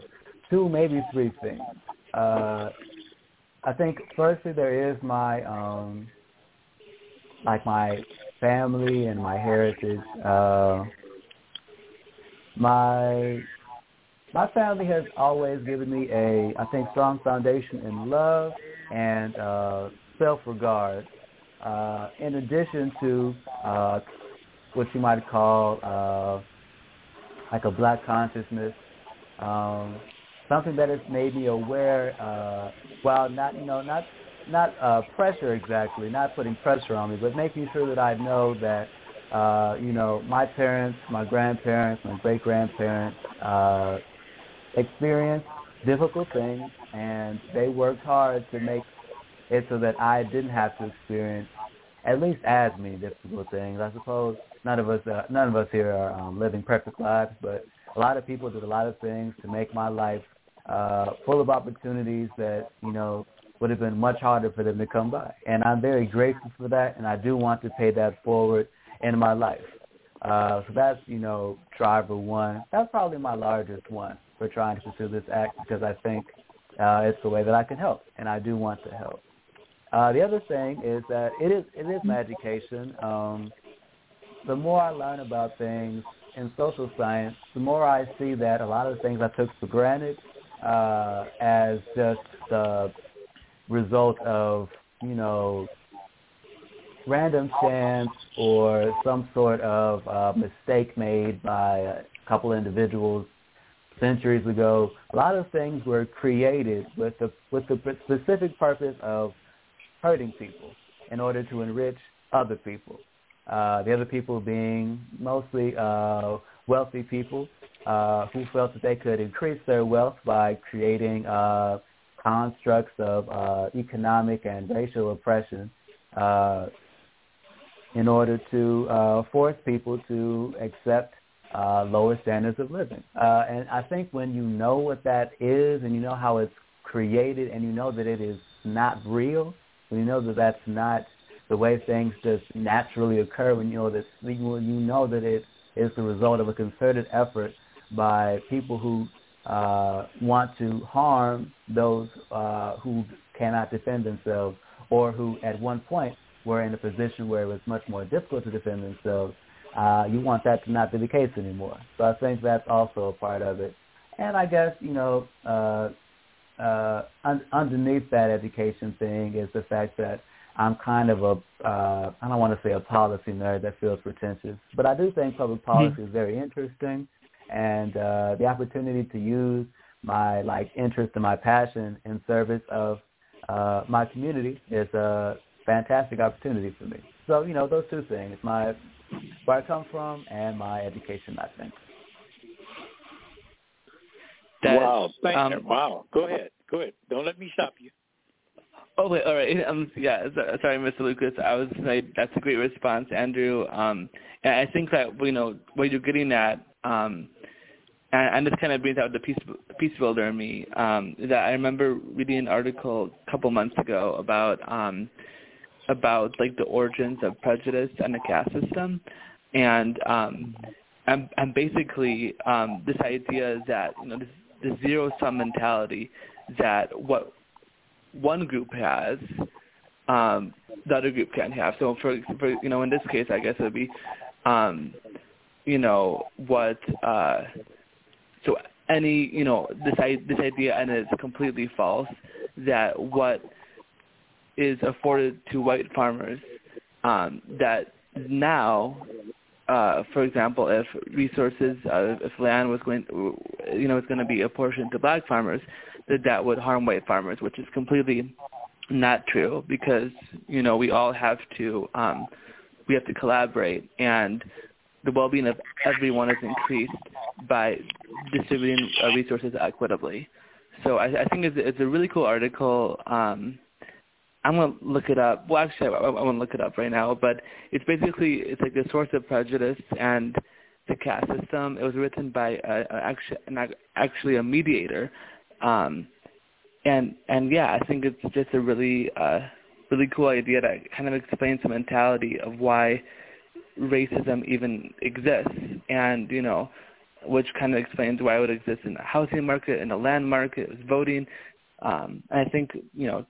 two, maybe three things. Uh, I think firstly there is my um, like my family and my heritage. Uh, my my family has always given me a, I think, strong foundation in love and uh, self-regard. Uh, in addition to uh, what you might call uh, like a black consciousness, um, something that has made me aware. Uh, well, not you know not not uh, pressure exactly, not putting pressure on me, but making sure that I know that uh, you know my parents, my grandparents, my great grandparents uh, experienced difficult things, and they worked hard to make it so that I didn't have to experience at least as many difficult things. I suppose none of us uh, none of us here are um, living perfect lives, but a lot of people did a lot of things to make my life uh, full of opportunities that you know would have been much harder for them to come by. And I'm very grateful for that, and I do want to pay that forward in my life. Uh, so that's, you know, driver one. That's probably my largest one for trying to pursue this act because I think uh, it's the way that I can help, and I do want to help. Uh, the other thing is that it is it is my education. Um, the more I learn about things in social science, the more I see that a lot of the things I took for granted uh, as just the result of, you know, random chance or some sort of uh, mistake made by a couple individuals centuries ago. A lot of things were created with the with the specific purpose of hurting people in order to enrich other people. Uh, the other people being mostly uh, wealthy people uh, who felt that they could increase their wealth by creating uh, constructs of uh, economic and racial oppression uh, in order to uh, force people to accept uh, lower standards of living. Uh, and I think when you know what that is and you know how it's created and you know that it is not real, when you know that that's not the way things just naturally occur, when you know that when you know that it is the result of a concerted effort by people who uh, want to harm those uh, who cannot defend themselves or who at one point were in a position where it was much more difficult to defend themselves, uh, you want that to not be the case anymore. So I think that's also a part of it. And I guess, you know, uh, uh, un- underneath that education thing is the fact that I'm kind of a, uh, I don't want to say a policy nerd that feels pretentious, but I do think public policy mm-hmm. is very interesting and uh, the opportunity to use my like interest and my passion in service of uh, my community is a fantastic opportunity for me. So you know those two things: my where I come from and my education. I think. That, wow! Thank um, you. Wow! Go ahead. Go ahead. Don't let me stop you. Oh wait, all right. Um, yeah, sorry, Mr. Lucas. I was like, that's a great response, Andrew. Um, and I think that you know what you're getting at um, and, and this kind of brings out the peace peace builder in me. Um, that I remember reading an article a couple months ago about um, about like the origins of prejudice and the caste system, and um, and, and basically um, this idea that you know this, the zero sum mentality that what one group has um, the other group can't have. So for, for you know in this case I guess it would be um, you know what uh, so any you know this this idea and it's completely false that what is afforded to white farmers um, that now uh, for example, if resources, uh, if land was going, you know, it's going to be apportioned to black farmers, that that would harm white farmers, which is completely not true because you know we all have to um, we have to collaborate, and the well-being of everyone is increased by distributing uh, resources equitably. So I, I think it's, it's a really cool article. Um, I'm gonna look it up. Well, actually, I, I want to look it up right now. But it's basically it's like the source of prejudice and the caste system. It was written by a, a, actually, actually a mediator, um, and and yeah, I think it's just a really uh, really cool idea that kind of explains the mentality of why racism even exists, and you know, which kind of explains why it would exist in the housing market, in the land market, with voting. Um, and I think you know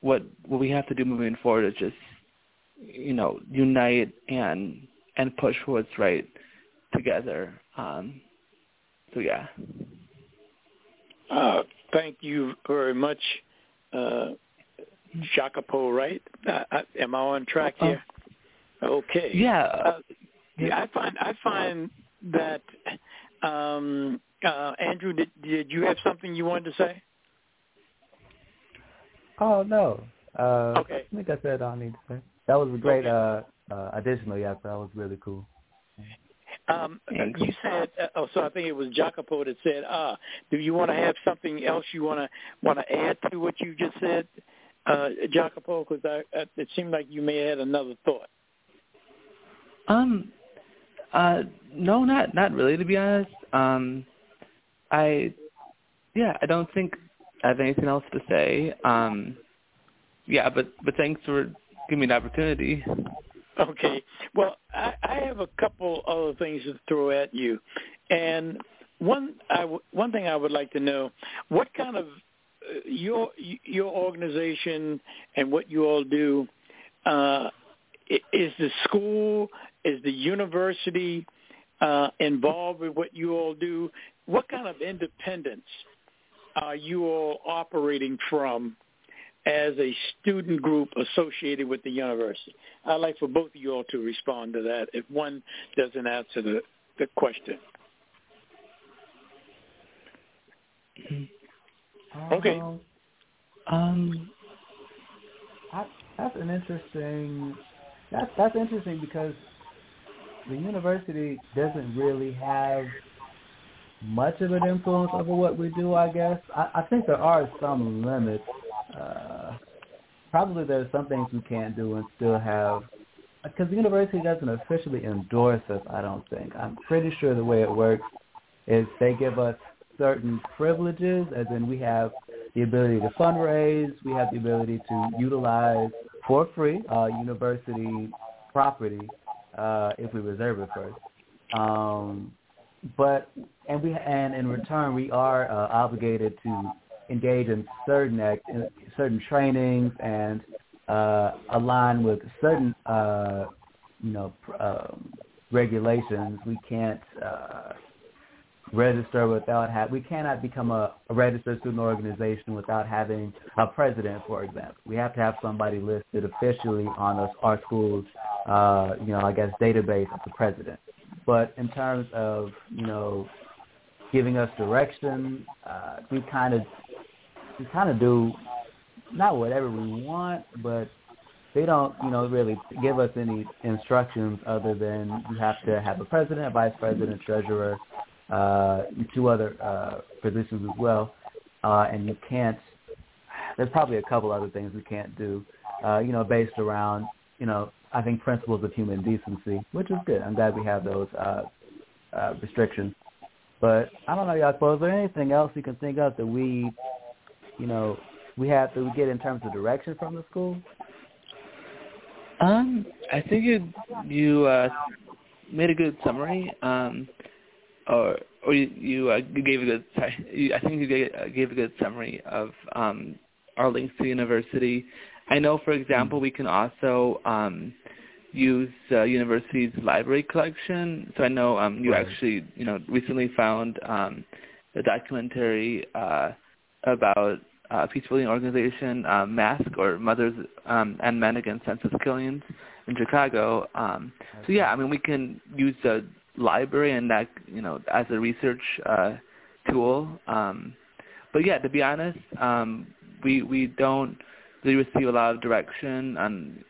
what what we have to do moving forward is just you know unite and and push for what's right together. Um, so yeah. Uh, thank you very much, uh, Jacopo. Right? Uh, uh am I on track here? Okay. Yeah. Uh, yeah, I find I find that Um, uh, Andrew, did, did you have something you wanted to say? Oh no. Uh, okay. I think I said all I need to say. That was a great Okay. uh, uh, additional. Yeah, that was really cool. Um, you said, uh, oh, so I think it was Jacopo that said, ah, do you want to have something else you want to want to add to what you just said, uh, Jacopo? Because I, I, it seemed like you may have had another thought. Um, uh, no, not not really. To be honest, um, I, yeah, I don't think I have anything else to say. Um, yeah, but but thanks for giving me the opportunity. Okay. Well, I, I have a couple other things to throw at you, and one I w- one thing I would like to know: what kind of uh, your your organization and what you all do uh, is the school, is the university uh, involved with what you all do? What kind of independence are you all operating from as a student group associated with the university? I'd like for both of you all to respond to that if one doesn't answer the, the question. Okay. Um, Um, I, that's an interesting. That's that's interesting because the university doesn't really have much of an influence over what we do. I guess I, I think there are some limits. Uh, probably there's some things we can't do and still have because the university doesn't officially endorse us. I don't think. I'm pretty sure the way it works is they give us certain privileges, as in we have the ability to fundraise, we have the ability to utilize for free uh, university property uh, if we reserve it first. Um, but and we and in return we are uh, obligated to engage in certain act, in certain trainings and uh, align with certain uh, you know um, regulations. We can't uh, register without have we cannot become a, a registered student organization without having a president, for example. We have to have somebody listed officially on us, our school's uh, you know I guess database as the president. But in terms of you know giving us direction, uh, we kind of we kind of do not whatever we want, but they don't, you know, really give us any instructions other than you have to have a president, a vice president, treasurer, uh, two other uh, positions as well, uh, and you can't. There's probably a couple other things we can't do, uh, you know, based around, you know, I think principles of human decency, which is good. I'm glad we have those uh, uh, restrictions. But I don't know, y'all. Is there anything else you can think of that we, you know, we have to get in terms of direction from the school? um, I think you you uh, made a good summary. Um, or or you, you uh, gave a good. Sorry, you, I think you gave, uh, gave a good summary of um, our links to university. I know, for example, we can also um, use uh, university's library collection. So I know um, you Right. actually, you know, recently found um, a documentary uh, about uh, peace building organization uh, MASK or Mothers um, and Men Against Senseless Killings in Chicago. Um, so yeah, I mean, we can use the library and that, you know, as a research uh, tool. Um, but yeah, to be honest, um, we we don't really receive a lot of direction on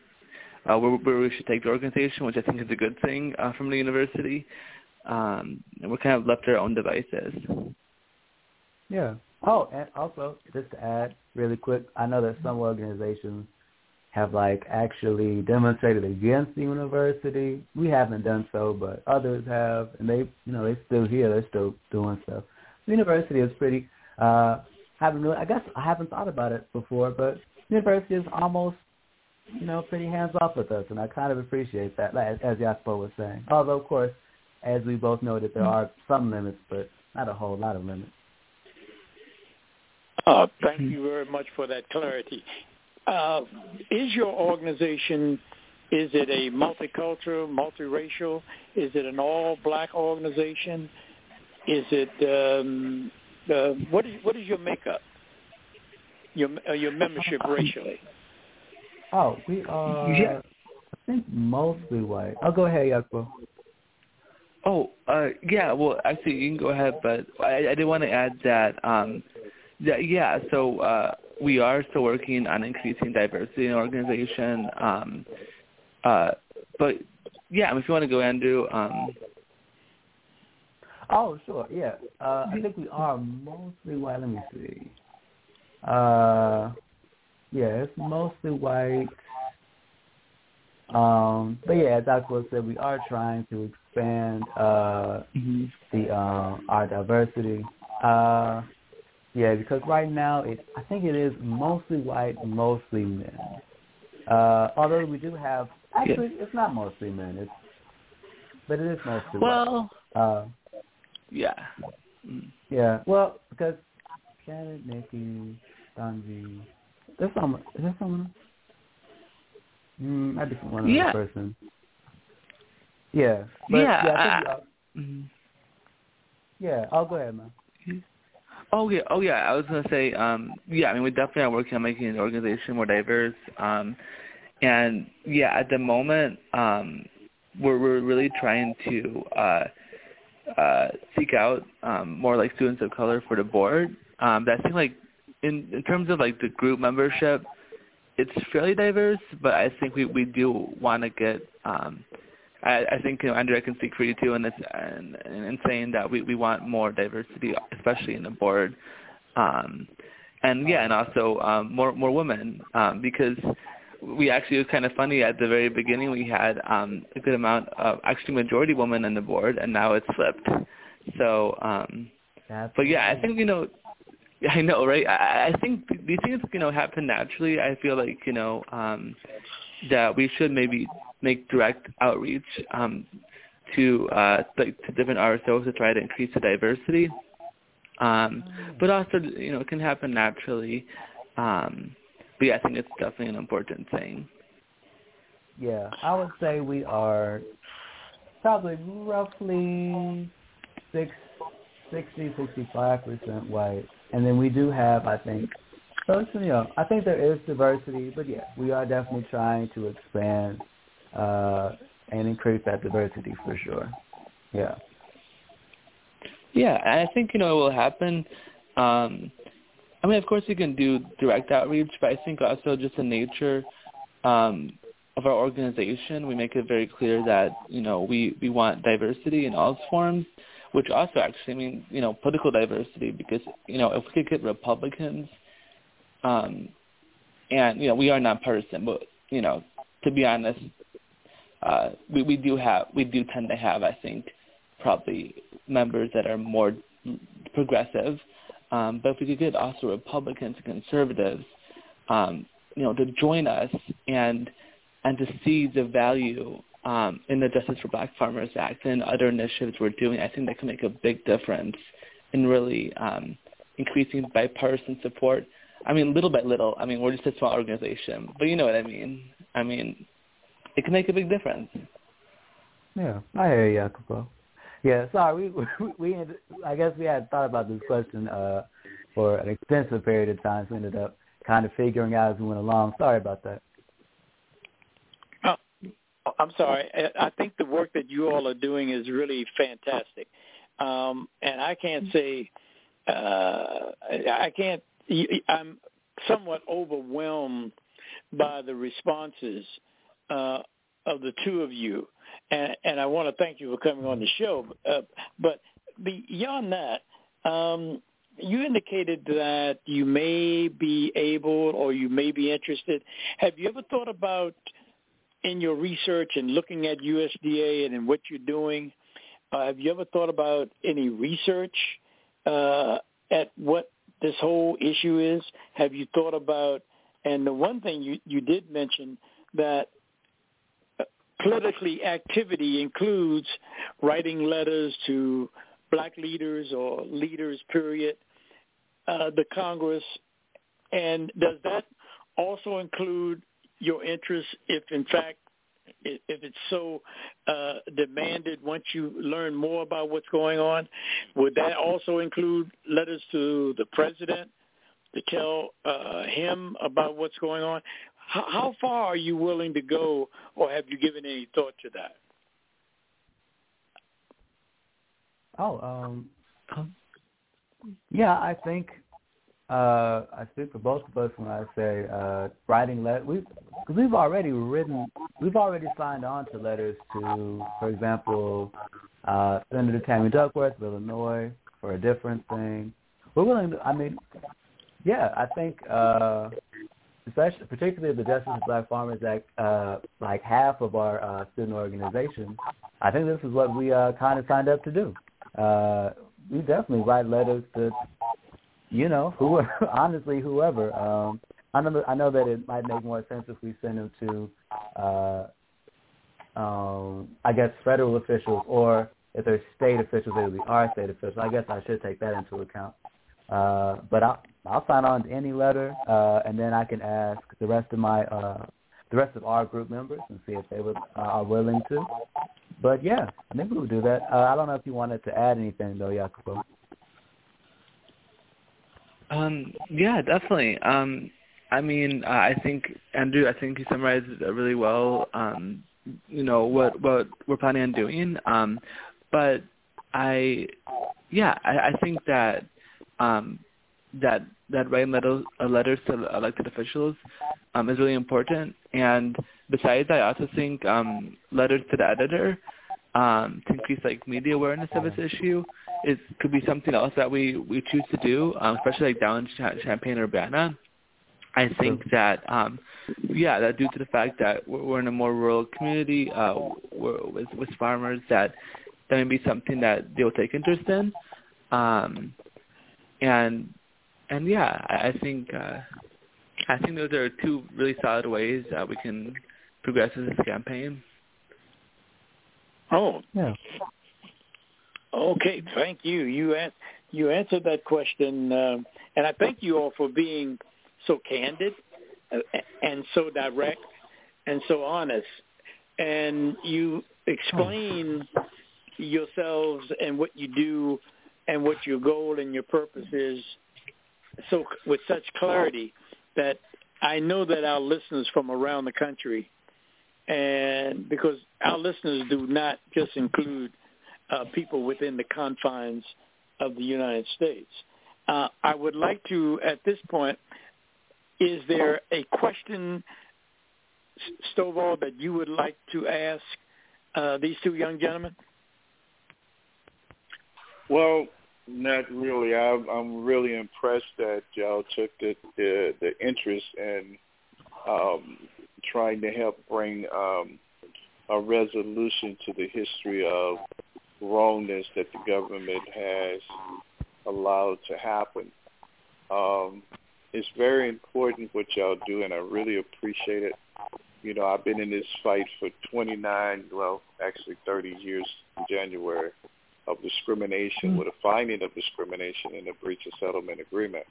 uh, where, where we should take the organization, which I think is a good thing uh, from the university. Um, and we're kind of left to our own devices. Yeah. Oh, and also just to add really quick, I know that some organizations have like actually demonstrated against the university. We haven't done so, but others have, and they, you know, they're still here. They're still doing stuff. The university is pretty. Uh, haven't really. I guess I haven't thought about it before, but the university is almost, you know, pretty hands off with us, and I kind of appreciate that, as, as Jasper was saying. Although, of course, as we both noted, there are some limits, but not a whole lot of limits. Uh, thank you very much for that clarity. Uh, is your organization, is it a multicultural, multiracial? Is it an all-black organization? Is it, um, uh, what, is, what is your makeup, your, uh, your membership racially? Oh, we are. Yeah. I think mostly white. I'll go ahead, Jacopo. Oh, uh, yeah. Well, actually, you can go ahead, but I, I did want to add that, um, that yeah. So uh, we are still working on increasing diversity in the organization. Um, uh, but yeah, if you want to go, Andrew. Um, oh, sure. Yeah. Uh, I think we are mostly white. Let me see. Uh, yeah, it's mostly white. Um, but yeah, as Dr. said, we are trying to expand uh, mm-hmm. the uh, our diversity. Uh, yeah, because right now it I think it is mostly white, mostly men. Uh, although we do have actually yeah. it's not mostly men, it's but it is mostly well, white. Uh, yeah. Yeah. Well, because Janet, Nikki, Sanji, there's someone. Is there someone? Mm, maybe one yeah. person. Yeah. But, yeah. Yeah. I think, uh, mm-hmm. yeah. I'll go ahead, man. Oh yeah, oh yeah. I was gonna say, um, yeah. I mean, we definitely are working on making the organization more diverse. Um, and yeah, at the moment, um, we're we're really trying to uh, uh, seek out um, more like students of color for the board. Um, but I think like in in terms of like the group membership, it's fairly diverse. But I think we we do want to get um, I, I think you know, Andrew can speak for you too, in this and, and saying that we we want more diversity, especially in the board, um, and yeah, and also um, more more women um, because we actually it was kind of funny at the very beginning we had um, a good amount of actually majority women on the board, and now it's flipped. So, um, but yeah, I think you know. I know, right? I, I think these things, you know, happen naturally. I feel like, you know, um, that we should maybe make direct outreach um, to uh, to different RSOs to try to increase the diversity. Um, but also, you know, it can happen naturally. Um, but yeah, I think it's definitely an important thing. Yeah, I would say we are probably roughly six, 60, 65 percent white, and then we do have, I think, so you know, I think there is diversity, but yeah, we are definitely trying to expand uh, and increase that diversity for sure. Yeah. Yeah, and I think you know it will happen. Um, I mean, of course, you can do direct outreach, but I think also just the nature um, of our organization, we make it very clear that you know we we want diversity in all forms, which also actually means you know political diversity because you know if we could get Republicans, um, and you know we are nonpartisan, but you know to be honest, uh, we, we do have we do tend to have I think probably members that are more progressive, um, but if we could get also Republicans and conservatives, um, you know, to join us and and to see the value um, in the Justice for Black Farmers Act and other initiatives we're doing, I think that can make a big difference in really um, increasing bipartisan support. I mean, little by little. I mean, we're just a small organization, but you know what I mean. I mean, it can make a big difference. Yeah, I hear you, Jacopo. Yeah, sorry, we we, we I guess we had thought about this question uh, for an extensive period of time, so we ended up kind of figuring out as we went along. Sorry about that. Oh, I'm sorry. I think the work that you all are doing is really fantastic, um, and I can't say uh, I can't. I'm somewhat overwhelmed by the responses uh, of the two of you, and, and I want to thank you for coming on the show. Uh, but beyond that, um, you indicated that you may be able or you may be interested. Have you ever thought about in your research and looking at USDA and in what you're doing? Uh, have you ever thought about any research uh, at what this whole issue is? Have you thought about? And the one thing you you did mention that politically activity includes writing letters to black leaders or leaders, period, uh, the Congress, and does that also include your interest if, in fact, if it's so uh, demanded once you learn more about what's going on, would that also include letters to the president to tell uh, him about what's going on? How, how far are you willing to go, or have you given any thought to that? Oh, um, yeah, I think uh, I speak for both of us when I say uh, writing letters. We, cause we've already written, we've already signed on to letters to, for example, uh, Senator Tammy Duckworth of Illinois for a different thing. We're willing to. I mean, yeah, I think, uh, especially particularly the Justice of Black Farmers Act, uh, like half of our uh, student organization. I think this is what we uh, kind of signed up to do. Uh, we definitely write letters to, you know, who honestly whoever. Um, I know I know that it might make more sense if we send them to, uh, um, I guess federal officials, or if they're state officials, it would be our state officials. I guess I should take that into account. Uh, but I'll I'll sign on to any letter, uh, and then I can ask the rest of my uh, the rest of our group members and see if they would uh, are willing to. But yeah, I think we would do that. Uh, I don't know if you wanted to add anything though, Jacopo. Um, yeah, definitely. Um, I mean, uh, I think Andrew, I think you summarized it really well. Um, you know what what we're planning on doing. Um, but I, yeah, I, I think that um, that that writing letters, uh, letters to elected officials um, is really important. And besides, I also think um, letters to the editor um, to increase like media awareness of this issue is could be something else that we we choose to do, um, especially like down in Champaign Urbana. I think that um, yeah, that due to the fact that we're, we're in a more rural community uh, with with farmers, that that may be something that they'll take interest in. Um, and and yeah, I, I think uh, I think those are two really solid ways that we can progress in this campaign. Oh, yeah. Okay, thank you. You an- you answered that question, uh, and I thank you all for being so candid uh, and so direct and so honest. And you explain yourselves and what you do and what your goal and your purpose is so with such clarity that I know that our listeners from around the country and because our listeners do not just include uh, people within the confines of the United States. Uh, I would like to, at this point, is there a question, Stovall, that you would like to ask uh, these two young gentlemen? Well, not really. I'm, I'm really impressed that y'all took the the, the interest in um, trying to help bring um, a resolution to the history of wrongness that the government has allowed to happen. Um, it's very important what y'all do, and I really appreciate it. You know, I've been in this fight for 29, well, actually 30 years in January of discrimination with a finding of discrimination in a breach of settlement agreement.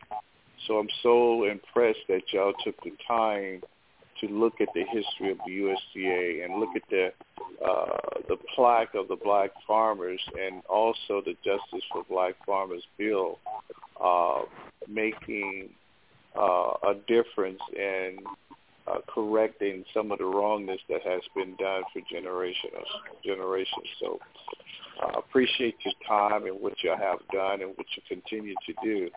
So I'm so impressed that y'all took the time to look at the history of the USDA and look at the uh, the plaque of the black farmers and also the Justice for Black Farmers bill, uh, making uh, a difference in uh, correcting some of the wrongness that has been done for generations. Generations. So, I uh, appreciate your time and what you have done and what you continue to do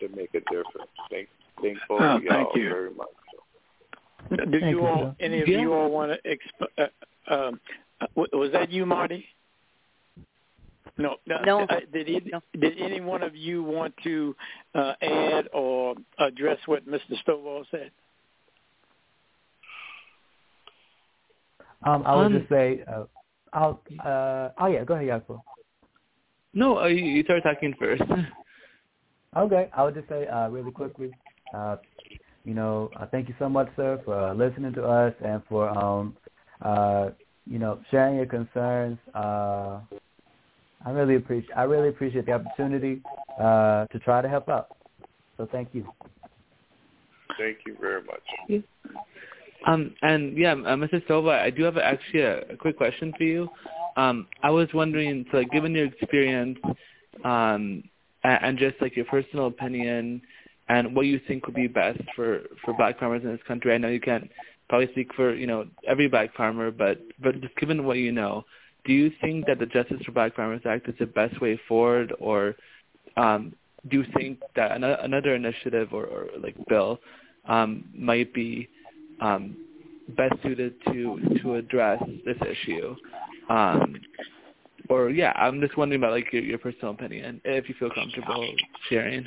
to make a difference. Thank, thank both oh, of y'all thank you. very much. Do you all, any of Yeah. you all want to? Exp- uh, um, uh, was that you, Marty? No, no. No. Uh, did any, No. did any one of you want to uh, add or address what Mr. Stovall said? Um, I would Um, just say, uh, I'll. Uh, oh yeah, go ahead, Jacopo. No, uh, you, you start talking first. Okay, I would just say uh, really quickly, uh, you know, uh, thank you so much, sir, for uh, listening to us and for, um, uh, you know, sharing your concerns. Uh, I really appreciate I really appreciate the opportunity uh, to try to help out. So thank you. Thank you very much. Um, and yeah, uh, Mrs. Silva, I do have actually a, a quick question for you. Um, I was wondering, so like, given your experience, um, and, and just like your personal opinion, and what you think would be best for for black farmers in this country. I know you can't probably speak for you know every black farmer, but but just given what you know, do you think that the Justice for Black Farmers Act is the best way forward, or um, do you think that another initiative or, or like bill um, might be um, best suited to to address this issue? Um, or yeah, I'm just wondering about like your, your personal opinion, if you feel comfortable sharing.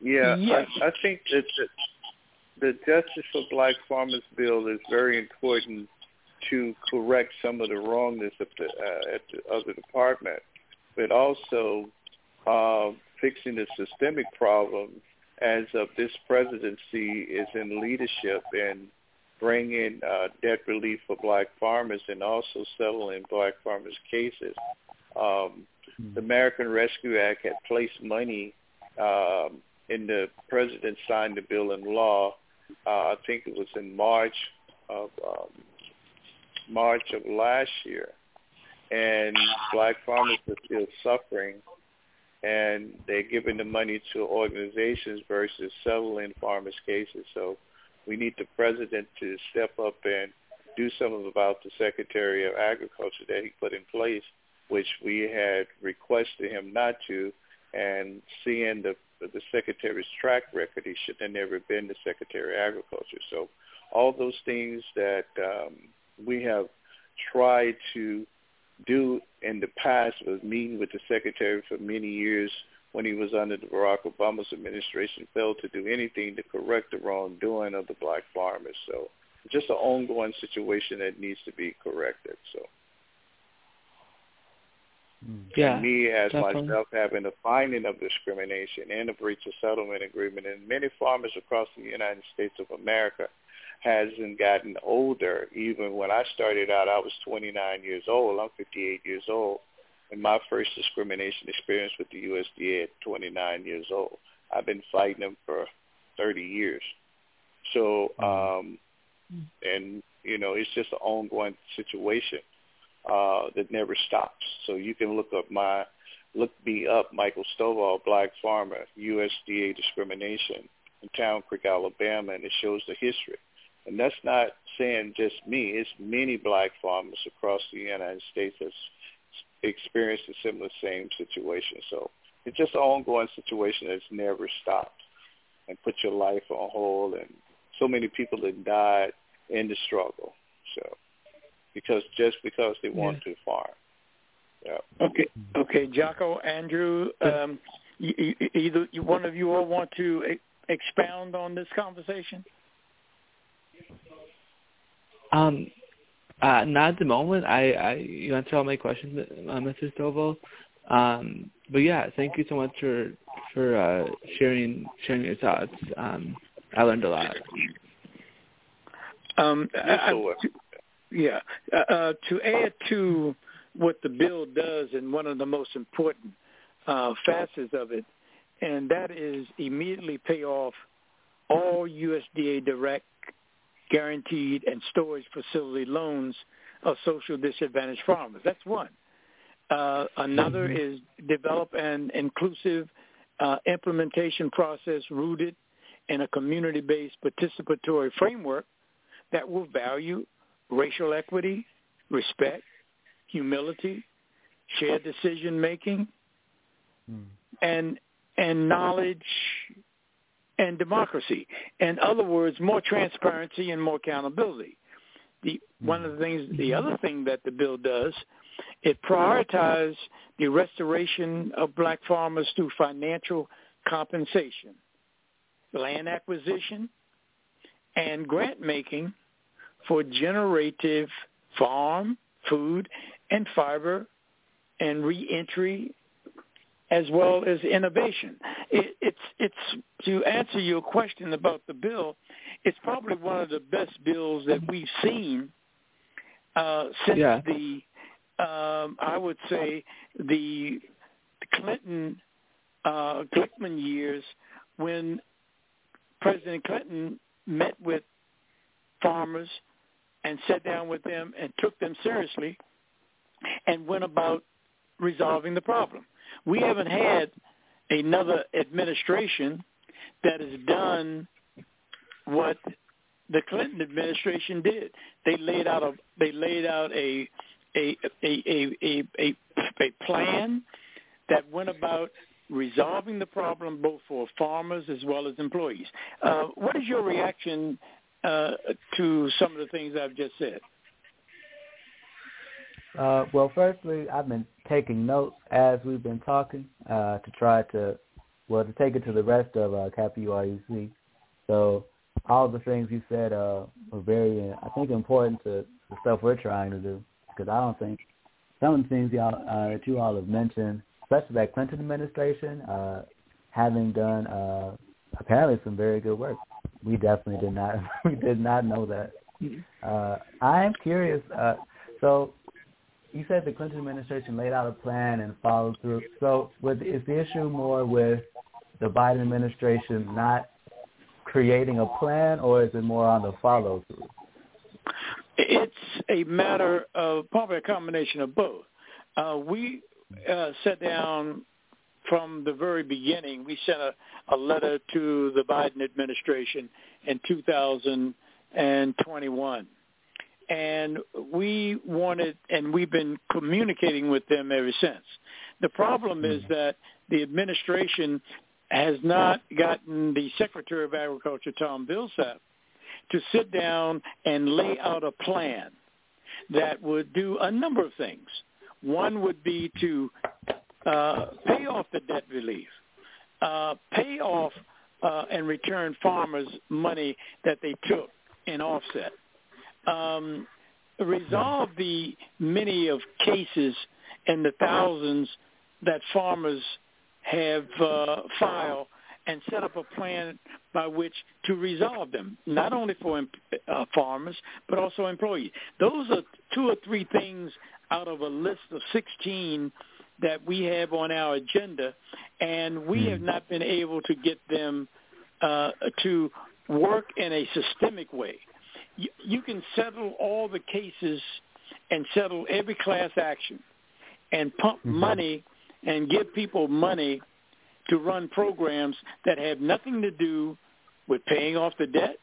Yeah, Yes. I, I think that the, the Justice for Black Farmers Bill is very important to correct some of the wrongness of the uh, at the other department, but also uh, fixing the systemic problems as of this presidency is in leadership and bringing uh, debt relief for black farmers and also settling black farmers' cases. Um, the American Rescue Act had placed money um, in the president signed the bill in law. Uh, I think it was in March of um, March of last year, and black farmers are still suffering, and they're giving the money to organizations versus settling farmers' cases. So we need the president to step up and do something about the Secretary of Agriculture that he put in place, which we had requested him not to. And seeing the the Secretary's track record, he should have never been the Secretary of Agriculture. So all those things that um, we have tried to do in the past was meeting with the Secretary for many years when he was under the Barack Obama's administration, failed to do anything to correct the wrongdoing of the black farmers. So just an ongoing situation that needs to be corrected. So hmm. Yeah, and me as definitely. myself having a finding of discrimination and a breach of settlement agreement, and many farmers across the United States of America hasn't gotten older. Even when I started out, I was 29 years old. I'm 58 years old, and my first discrimination experience with the USDA at 29 years old. I've been fighting them for 30 years. So, um, and you know, it's just an ongoing situation uh, that never stops. So you can look up my look me up, Michael Stovall, Black Farmer, USDA discrimination in Town Creek, Alabama, and it shows the history. And that's not saying just me; it's many black farmers across the United States that's experienced a similar same situation. So it's just an ongoing situation that's never stopped and put your life on hold. And so many people have died in the struggle. So because just because they want to farm. Yeah. Okay, okay, Jocko, Andrew, um, y- y- either one of you all want to e- expound on this conversation? Um, uh, not at the moment. I, I you answered all my questions, uh, Mr. Stovall. Um, but yeah, thank you so much for for uh, sharing sharing your thoughts. Um, I learned a lot. Um, I- I- yeah. Uh, uh, to add to what the bill does, and one of the most important uh, facets of it, and that is immediately pay off all USDA direct, guaranteed, and storage facility loans of social disadvantaged farmers. That's one. Uh, another is develop an inclusive uh, implementation process rooted in a community-based participatory framework that will value racial equity, respect, humility, shared decision making, and and knowledge and democracy. In other words, more transparency and more accountability. The one of the things, the mm-hmm. other thing that the bill does, it prioritizes the restoration of black farmers through financial compensation, land acquisition, and grant making for generative farm, food, and fiber and reentry as well as innovation. It, it's it's to answer your question about the bill. It's probably one of the best bills that we've seen uh, since Yeah. the um, I would say the Clinton uh, Glickman years when President Clinton met with farmers and sat down with them and took them seriously and went about resolving the problem. We haven't had another administration that has done what the Clinton administration did. They laid out a they laid out a a a a a, a, a plan that went about resolving the problem both for farmers as well as employees. Uh, what is your reaction uh, to some of the things I've just said? Uh, well, firstly, I've been taking notes as we've been talking uh, to try to, well, to take it to the rest of uh, CAPA UIUC. So all the things you said uh, were very, I think, important to the stuff we're trying to do. Because I don't think some of the things y'all uh, that you all have mentioned especially that Clinton administration, uh, having done uh, apparently some very good work. We definitely did not we did not know that. Uh, I am curious. Uh, so you said the Clinton administration laid out a plan and followed through. So with, is the issue more with the Biden administration not creating a plan, or is it more on the follow through? It's a matter of probably a combination of both. Uh, we uh, sat down from the very beginning. We sent a, a letter to the Biden administration in 2021. And we wanted, and we've been communicating with them ever since. The problem is that the administration has not gotten the Secretary of Agriculture, Tom Vilsack, to sit down and lay out a plan that would do a number of things. One would be to uh, pay off the debt relief, uh, pay off uh, and return farmers money that they took in offset, um, resolve the many of cases and the thousands that farmers have uh, filed and set up a plan by which to resolve them, not only for uh, farmers, but also employees. Those are two or three things out of a list of 16 that we have on our agenda, and we have hmm. not been able to get them uh, to work in a systemic way. You, you can settle all the cases and settle every class action and pump mm-hmm. money and give people money to run programs that have nothing to do with paying off the debt,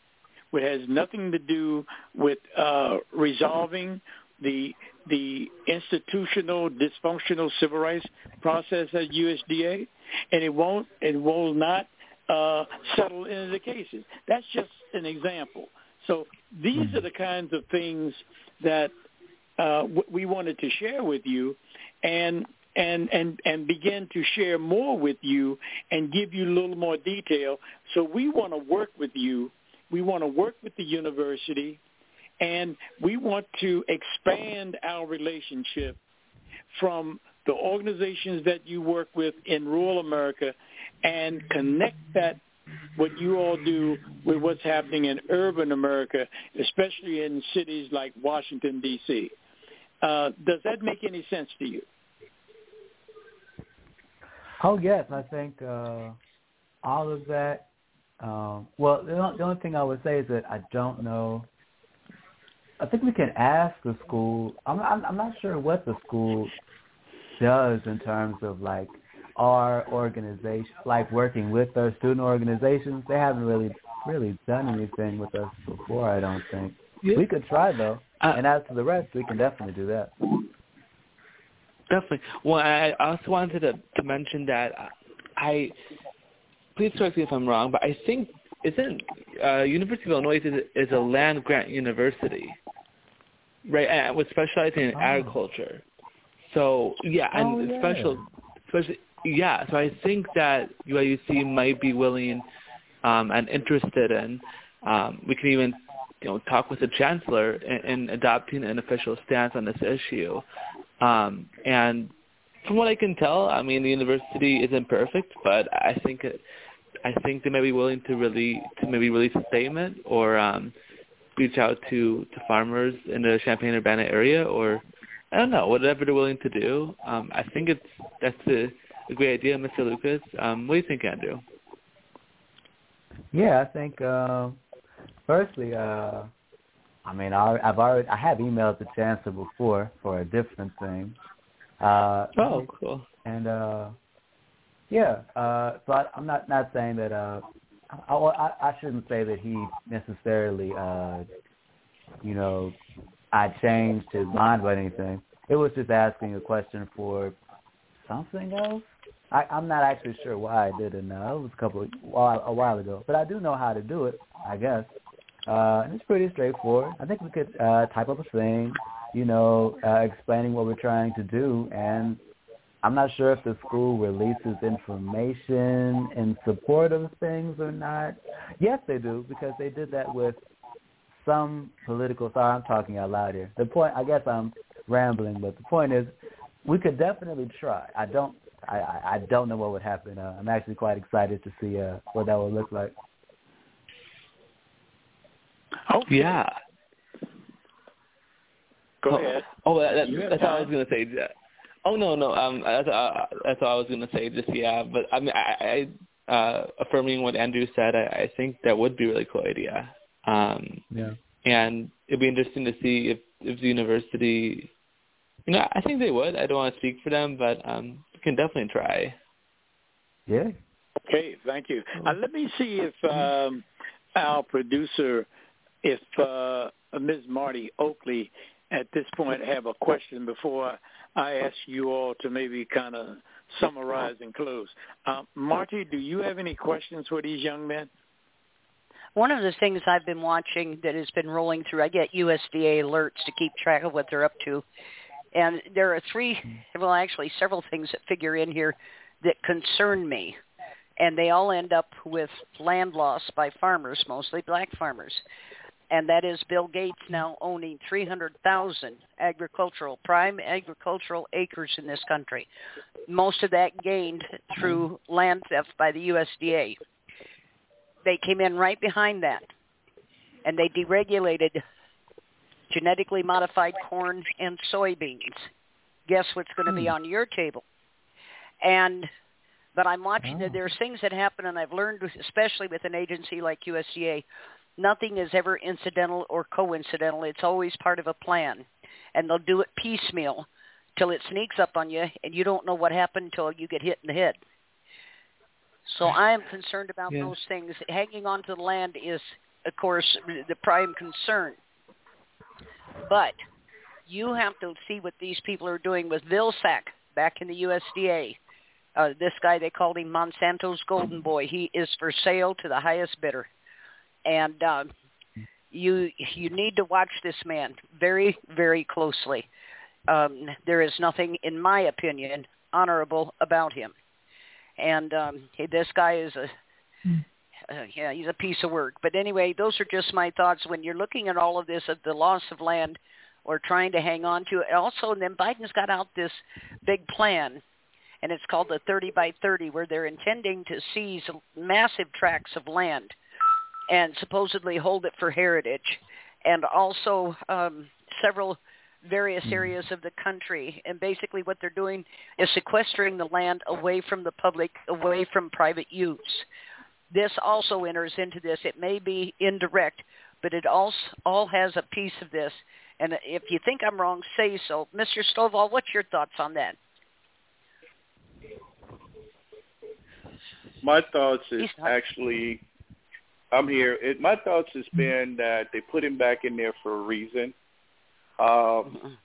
which has nothing to do with uh, resolving the the institutional dysfunctional civil rights process at USDA, and it won't it will not uh, settle into the cases. That's just an example. So these are the kinds of things that uh, we wanted to share with you, and and and and begin to share more with you and give you a little more detail. So we want to work with you. We want to work with the university and we want to expand our relationship from the organizations that you work with in rural America and connect that what you all do with what's happening in urban America, especially in cities like Washington, D.C. Uh, does that make any sense to you? Oh, yes. I think uh, all of that. Um, well, the only, the only thing I would say is that I don't know I think we can ask the school. I'm I'm, I'm not sure what the school does in terms of like our organization, like working with our student organizations. They haven't really really done anything with us before. I don't think. Yeah. We could try though, uh, and as to the rest, we can definitely do that. Definitely. Well, I also wanted to, to mention that I please correct me if I'm wrong, but I think isn't uh, University of Illinois is, is a land grant university, right? And with specializing in oh. agriculture. So yeah, and oh, yeah. special, especially yeah. So I think that UIUC might be willing um, and interested in. Um, we can even you know talk with the chancellor in, in adopting an official stance on this issue. Um, and from what I can tell, I mean the university isn't perfect, but I think it I think they may be willing to really to maybe release a statement or um, reach out to to farmers in the Champaign Urbana area or I don't know whatever they're willing to do. Um, I think it's that's a, a great idea, Mr. Lucas. Um, what do you think, Andrew? Yeah, I think uh, firstly, uh, I mean, I, I've already I have emailed the chancellor before for a different thing. Uh, oh, cool. And uh, yeah. Uh, so I, I'm not not saying that. Uh, I, I I shouldn't say that he necessarily, uh, you know, I changed his mind about anything. it was just asking a question for something else. I, I'm not actually sure why I did it now. It was a couple of, while, a while ago, but I do know how to do it. I guess, uh, and it's pretty straightforward. I think we could uh, type up a thing, you know, uh, explaining what we're trying to do, and I'm not sure if the school releases information in support of things or not. Yes, they do because they did that with some political. Sorry, I'm talking out loud here. The point, I guess, I'm rambling, but the point is, we could definitely try. I don't I, I don't know what would happen. Uh, I'm actually quite excited to see uh, what that would look like. Oh Yeah. Go oh, ahead. Oh, that, You have that's all I was gonna say. Oh no, no. Um, that's, uh, that's all I was gonna say. Just yeah, but I mean, I, I uh, affirming what Andrew said, I, I think that would be a really cool idea. Um, Yeah. and it'd be interesting to see if if the university, you know, I think they would. I don't want to speak for them, but um, we can definitely try. Yeah. Okay, thank you. Uh, let me see if um, our producer, if uh, Ms. Marty Oakley, at this point have a question before I ask you all to maybe kind of summarize and close. Uh, Marty, do you have any questions for these young men? One of the things I've been watching that has been rolling through, I get USDA alerts to keep track of what they're up to. And there are three, mm-hmm. well, actually several things that figure in here that concern me. And they all end up with land loss by farmers, mostly black farmers. And that is Bill Gates mm-hmm. now owning 300,000 agricultural, prime agricultural acres in this country. Most of that gained through mm-hmm. land theft by the USDA they came in right behind that and they deregulated genetically modified corn and soybeans. Guess what's going to be hmm. on your table? And but I'm watching that Oh. there's things that happen and I've learned especially with an agency like USDA, nothing is ever incidental or coincidental. It's always part of a plan. And they'll do it piecemeal till it sneaks up on you and you don't know what happened until you get hit in the head. So I am concerned about Yeah. those things. Hanging on to the land is, of course, the prime concern. But you have to see what these people are doing with Vilsack back in the USDA. Uh, this guy, they called him Monsanto's golden boy. He is for sale to the highest bidder. And uh, you you need to watch this man very, very closely. Um, there is nothing, in my opinion, honorable about him and um this guy is a uh, yeah he's a piece of work but anyway those are just my thoughts when you're looking at all of this at the loss of land or trying to hang on to it also and then biden's got out this big plan and it's called the 30 by 30 where they're intending to seize massive tracts of land and supposedly hold it for heritage and also um several various areas of the country. And basically what they're doing is sequestering the land away from the public, away from private use. This also enters into this. It may be indirect, but it also all has a piece of this. And if you think I'm wrong, say so. Mr. Stovall, what's your thoughts on that? My thoughts is actually, I'm here. It, my thoughts has been that they put him back in there for a reason. Um,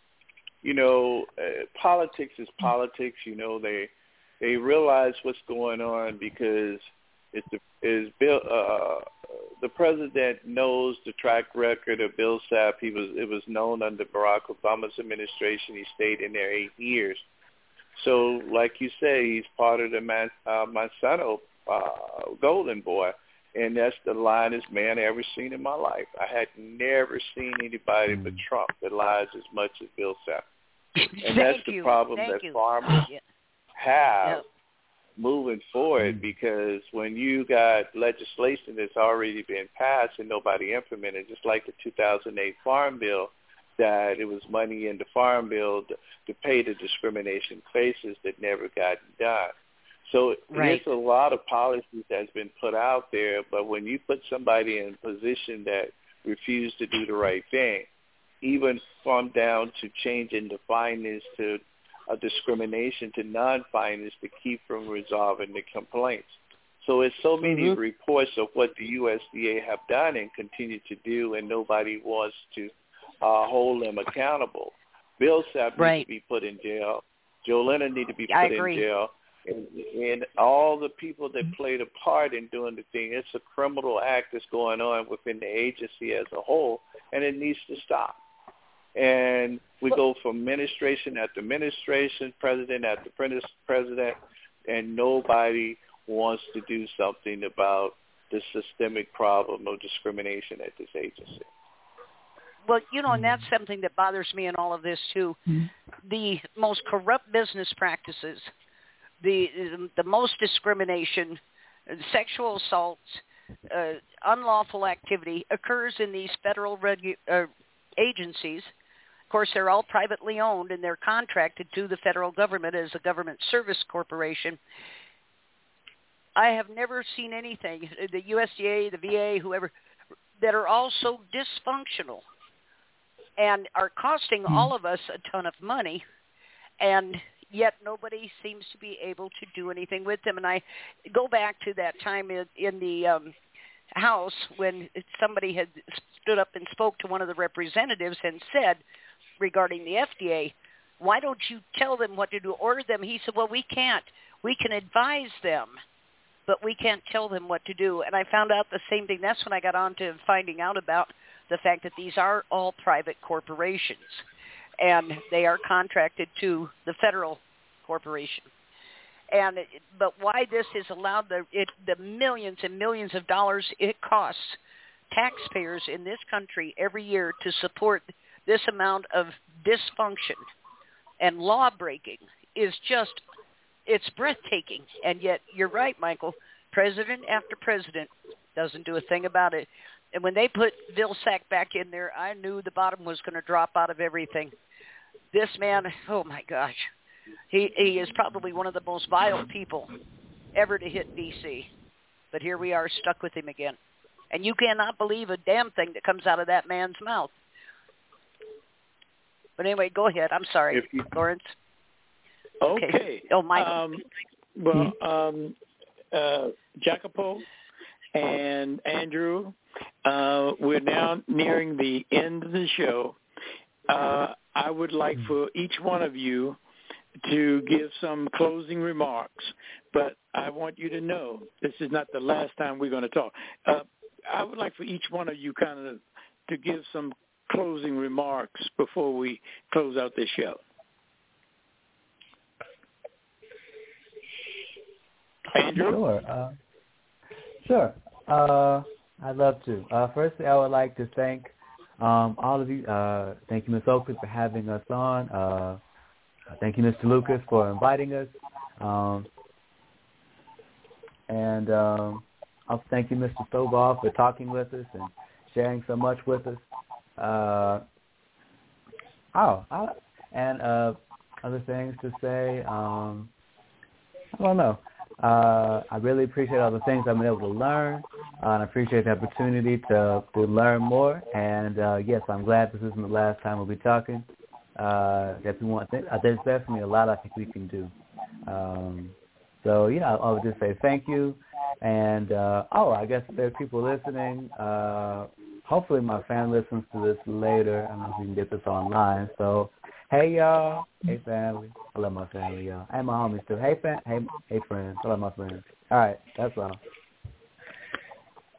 you know, uh, politics is politics. You know, they they realize what's going on because it's the is Bill uh, the president knows the track record of Bill Sapp. He was it was known under Barack Obama's administration. He stayed in there eight years. So, like you say, he's part of the Man, uh, Monsanto uh, Golden Boy, and that's the lyingest man I ever seen in my life. I had never seen anybody but Trump that lies as much as Bill Sapp. And that's Thank the you. problem Thank that you. farmers Yeah. have Yep. Moving forward mm. because when you got legislation that's already been passed and nobody implemented, just like the 2008 Farm Bill, that it was money in the Farm Bill to, to pay the discrimination cases that never got done. So Right. there's a lot of policies that's been put out there, but when you put somebody in a position that refuse to do the right thing, even from down to changing the finance to a discrimination to non-finance to keep from resolving the complaints. So it's so many Mhm. reports of what the USDA have done and continue to do, and nobody wants to uh, hold them accountable Bill Sapp right. needs to be put in jail. Joe Leonard need to be I put agree. in jail. And, and all the people that played a part in doing the thing, it's a criminal act that's going on within the agency as a whole, and it needs to stop. And we go from administration after administration, president after president, and nobody wants to do something about the systemic problem of discrimination at this agency. Well, you know, and that's something that bothers me in all of this too. The most corrupt business practices, the the most discrimination, sexual assaults, uh, unlawful activity occurs in these federal regu- uh, agencies. Of course, they're all privately owned and they're contracted to the federal government as a government service corporation. I have never seen anything, the USDA, the VA, whoever, that are all so dysfunctional and are costing all of us a ton of money and yet nobody seems to be able to do anything with them and i go back to that time in, in the um house when somebody had stood up and spoke to one of the representatives and said regarding the FDA why don't you tell them what to do? Order them. He said well we can't. We can advise them but we can't tell them what to do. And i found out the same thing. That's when i got on to finding out about the fact that these are all private corporations and they are contracted to the federal corporation. And but why this is allowed the it, the millions and millions of dollars it costs taxpayers in this country every year to support this amount of dysfunction and law breaking is just it's breathtaking. And yet you're right, Michael. President after president doesn't do a thing about it. And when they put Vilsack back in there, I knew the bottom was going to drop out of everything. This man, oh my gosh, he he is probably one of the most vile people ever to hit DC. But here we are, stuck with him again, and you cannot believe a damn thing that comes out of that man's mouth. But anyway, go ahead. I'm sorry, you- Lawrence. Okay. Oh, Michael. Um, well, um, uh, Jacopo and Andrew, uh, we're now nearing the end of the show. Uh, I would like for each one of you to give some closing remarks, but I want you to know this is not the last time we're going to talk. Uh, I would like for each one of you kind of to give some closing remarks before we close out this show. Andrew? Sure. Uh, sure. Uh, I'd love to. Uh, firstly, I would like to thank um, all of you. Uh, thank you, Ms. Oakley, for having us on. Uh, thank you, Mr. Lucas, for inviting us. Um, and um, also thank you, Mr. Stovall, for talking with us and sharing so much with us. Uh, oh, I, and uh, other things to say. Um, I don't know. Uh, I really appreciate all the things I've been able to learn, uh, and I appreciate the opportunity to, to learn more. And uh, yes, I'm glad this isn't the last time we'll be talking. Uh, if we want, th- uh, there's definitely a lot I think we can do. Um, so yeah, I would just say thank you. And uh, oh, I guess there's people listening. Uh, hopefully, my family listens to this later. I don't know if we can get this online. So Hey y'all. Hey family. I love my family, y'all. And my homies too. Hey fam hey hey friends. I love my friends. All right, that's all.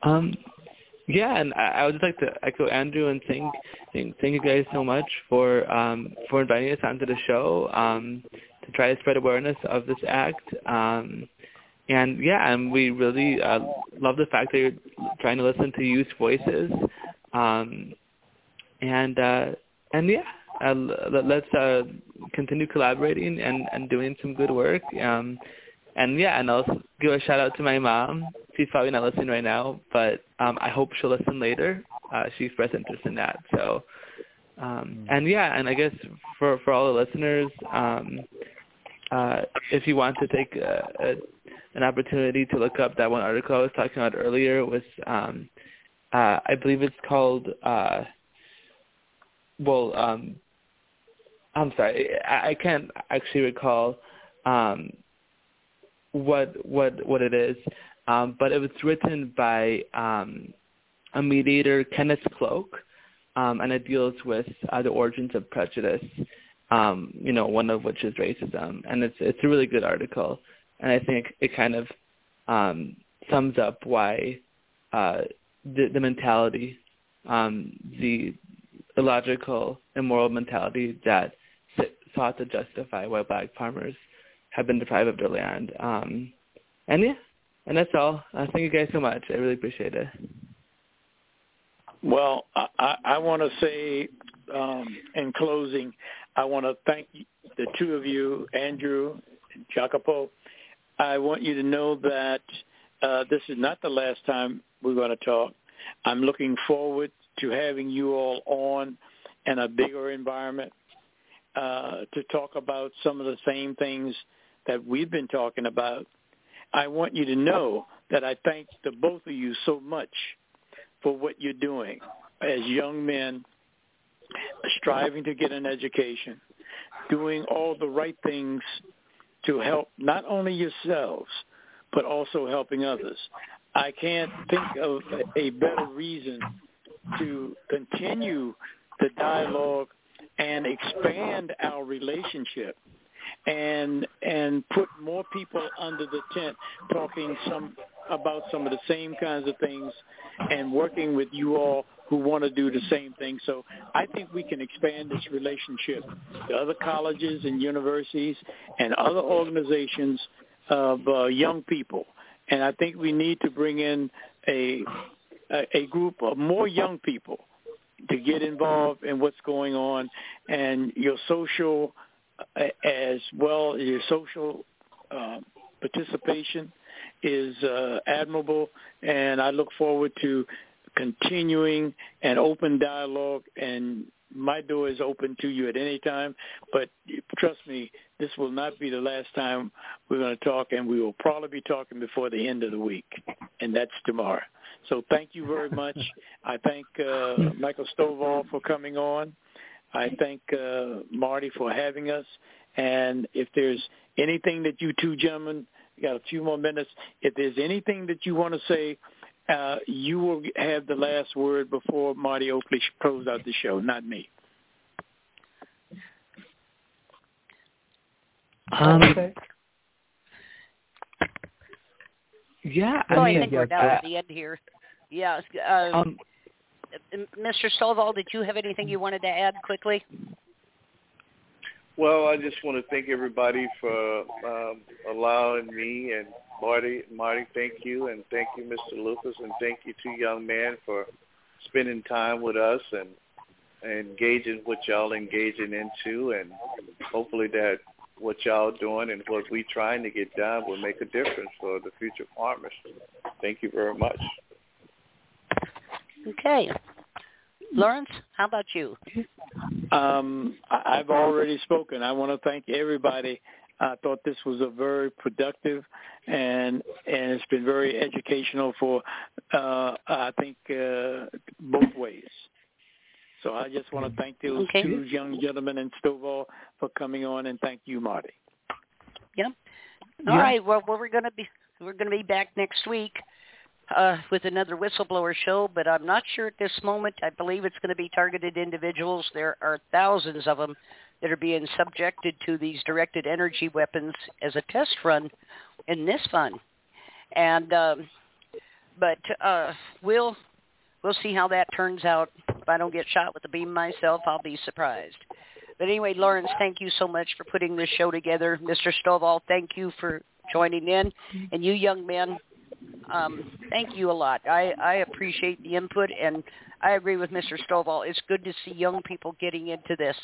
Um, yeah, and I, I would just like to echo Andrew and thank thank thank you guys so much for um for inviting us onto the show um to try to spread awareness of this act. Um, and yeah, and we really uh, love the fact that you're trying to listen to youth voices. Um, and uh, and yeah, uh, let, let's uh, continue collaborating and, and doing some good work. Um, and yeah, and I'll give a shout out to my mom. She's probably not listening right now, but um, I hope she'll listen later. Uh, she expressed interest in that. So, um, and yeah, and I guess for for all the listeners, um, uh, if you want to take a, a, an opportunity to look up that one article I was talking about earlier, was um, uh, I believe it's called. Uh, well, um, I'm sorry, I, I can't actually recall um, what what what it is, um, but it was written by um, a mediator, Kenneth Cloke, um, and it deals with uh, the origins of prejudice. Um, you know, one of which is racism, and it's it's a really good article, and I think it kind of um, sums up why uh, the, the mentality, um, the illogical, immoral mentality that sought to justify why black farmers have been deprived of their land. Um, and yeah, and that's all. Uh, thank you guys so much. I really appreciate it. Well, I, I want to say um, in closing, I want to thank the two of you, Andrew and Jacopo. I want you to know that uh, this is not the last time we're going to talk. I'm looking forward to having you all on in a bigger environment uh, to talk about some of the same things that we've been talking about. I want you to know that I thank the both of you so much for what you're doing as young men striving to get an education, doing all the right things to help not only yourselves, but also helping others. I can't think of a better reason to continue the dialogue and expand our relationship and and put more people under the tent talking some about some of the same kinds of things and working with you all who want to do the same thing. So I think we can expand this relationship to other colleges and universities and other organizations of uh, young people. And I think we need to bring in a a group of more young people to get involved in what's going on and your social as well your social uh, participation is uh, admirable and I look forward to continuing an open dialogue and my door is open to you at any time. But trust me this will not be the last time we're going to talk and we will probably be talking before the end of the week and that's tomorrow. So thank you very much. I thank uh, michael stovall for coming on. I thank uh, marty for having us. And if there's anything that you two gentlemen got a few more minutes. If there's anything that you want to say uh, you will have the last word before Marty Oakley closes out the show, not me. Um, okay. Yeah, well, I mean, I think we're down at the end here. Yeah, uh, um, Mr. Stovall, did you have anything you wanted to add quickly? Well, I just want to thank everybody for um, allowing me and Marty. Marty, thank you, and thank you, Mr. Lucas, and thank you, to young man for spending time with us and, and engaging what y'all engaging into, and hopefully that what y'all doing and what we trying to get done will make a difference for the future farmers. Thank you very much. Okay. Lawrence, how about you? Um, I've already spoken. I want to thank everybody. I thought this was a very productive and and it's been very educational for uh, I think uh, both ways. So I just want to thank those okay. two young gentlemen in Stovall for coming on, and thank you, Marty. Yeah. All yeah. right. Well, we're going to be we're going to be back next week uh, with another whistleblower show, but I'm not sure at this moment. I believe it's going to be targeted individuals. There are thousands of them that are being subjected to these directed energy weapons as a test run in this fund. And um, but uh, we'll we'll see how that turns out. If I don't get shot with a beam myself, I'll be surprised. But anyway, Lawrence, thank you so much for putting this show together. Mr. Stovall, thank you for joining in. And you young men, um, thank you a lot. I, I appreciate the input, and I agree with Mr. Stovall. It's good to see young people getting into this.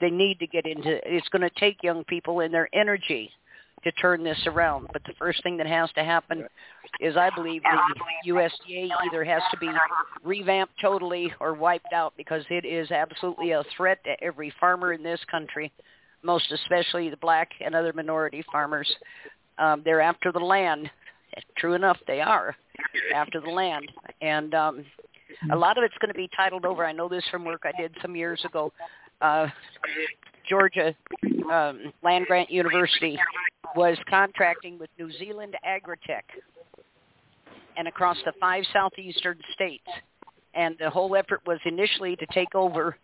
They need to get into it. It's going to take young people and their energy to turn this around. But the first thing that has to happen is I believe the USDA either has to be revamped totally or wiped out because it is absolutely a threat to every farmer in this country, most especially the black and other minority farmers. Um, they're after the land true enough, they are after the land. And um, a lot of it's going to be titled over. I know this from work I did some years ago. Uh, Georgia um, Land Grant University was contracting with New Zealand Agritech and across the five southeastern states. And the whole effort was initially to take over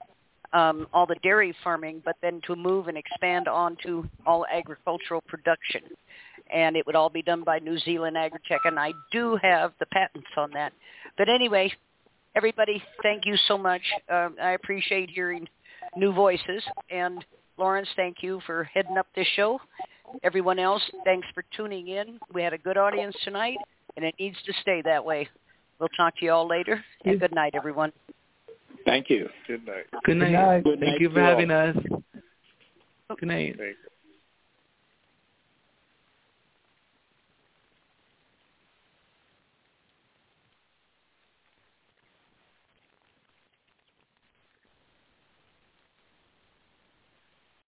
um, all the dairy farming, but then to move and expand onto all agricultural production. And it would all be done by New Zealand Agritech, and I do have the patents on that. But anyway, everybody, thank you so much. Uh, I appreciate hearing new voices. And Lawrence, thank you for heading up this show. Everyone else, thanks for tuning in. We had a good audience tonight, and it needs to stay that way. We'll talk to you all later, and good night, everyone. Thank you. Good night. Good night. night. Good Thank you for having us. Good night. Thank you.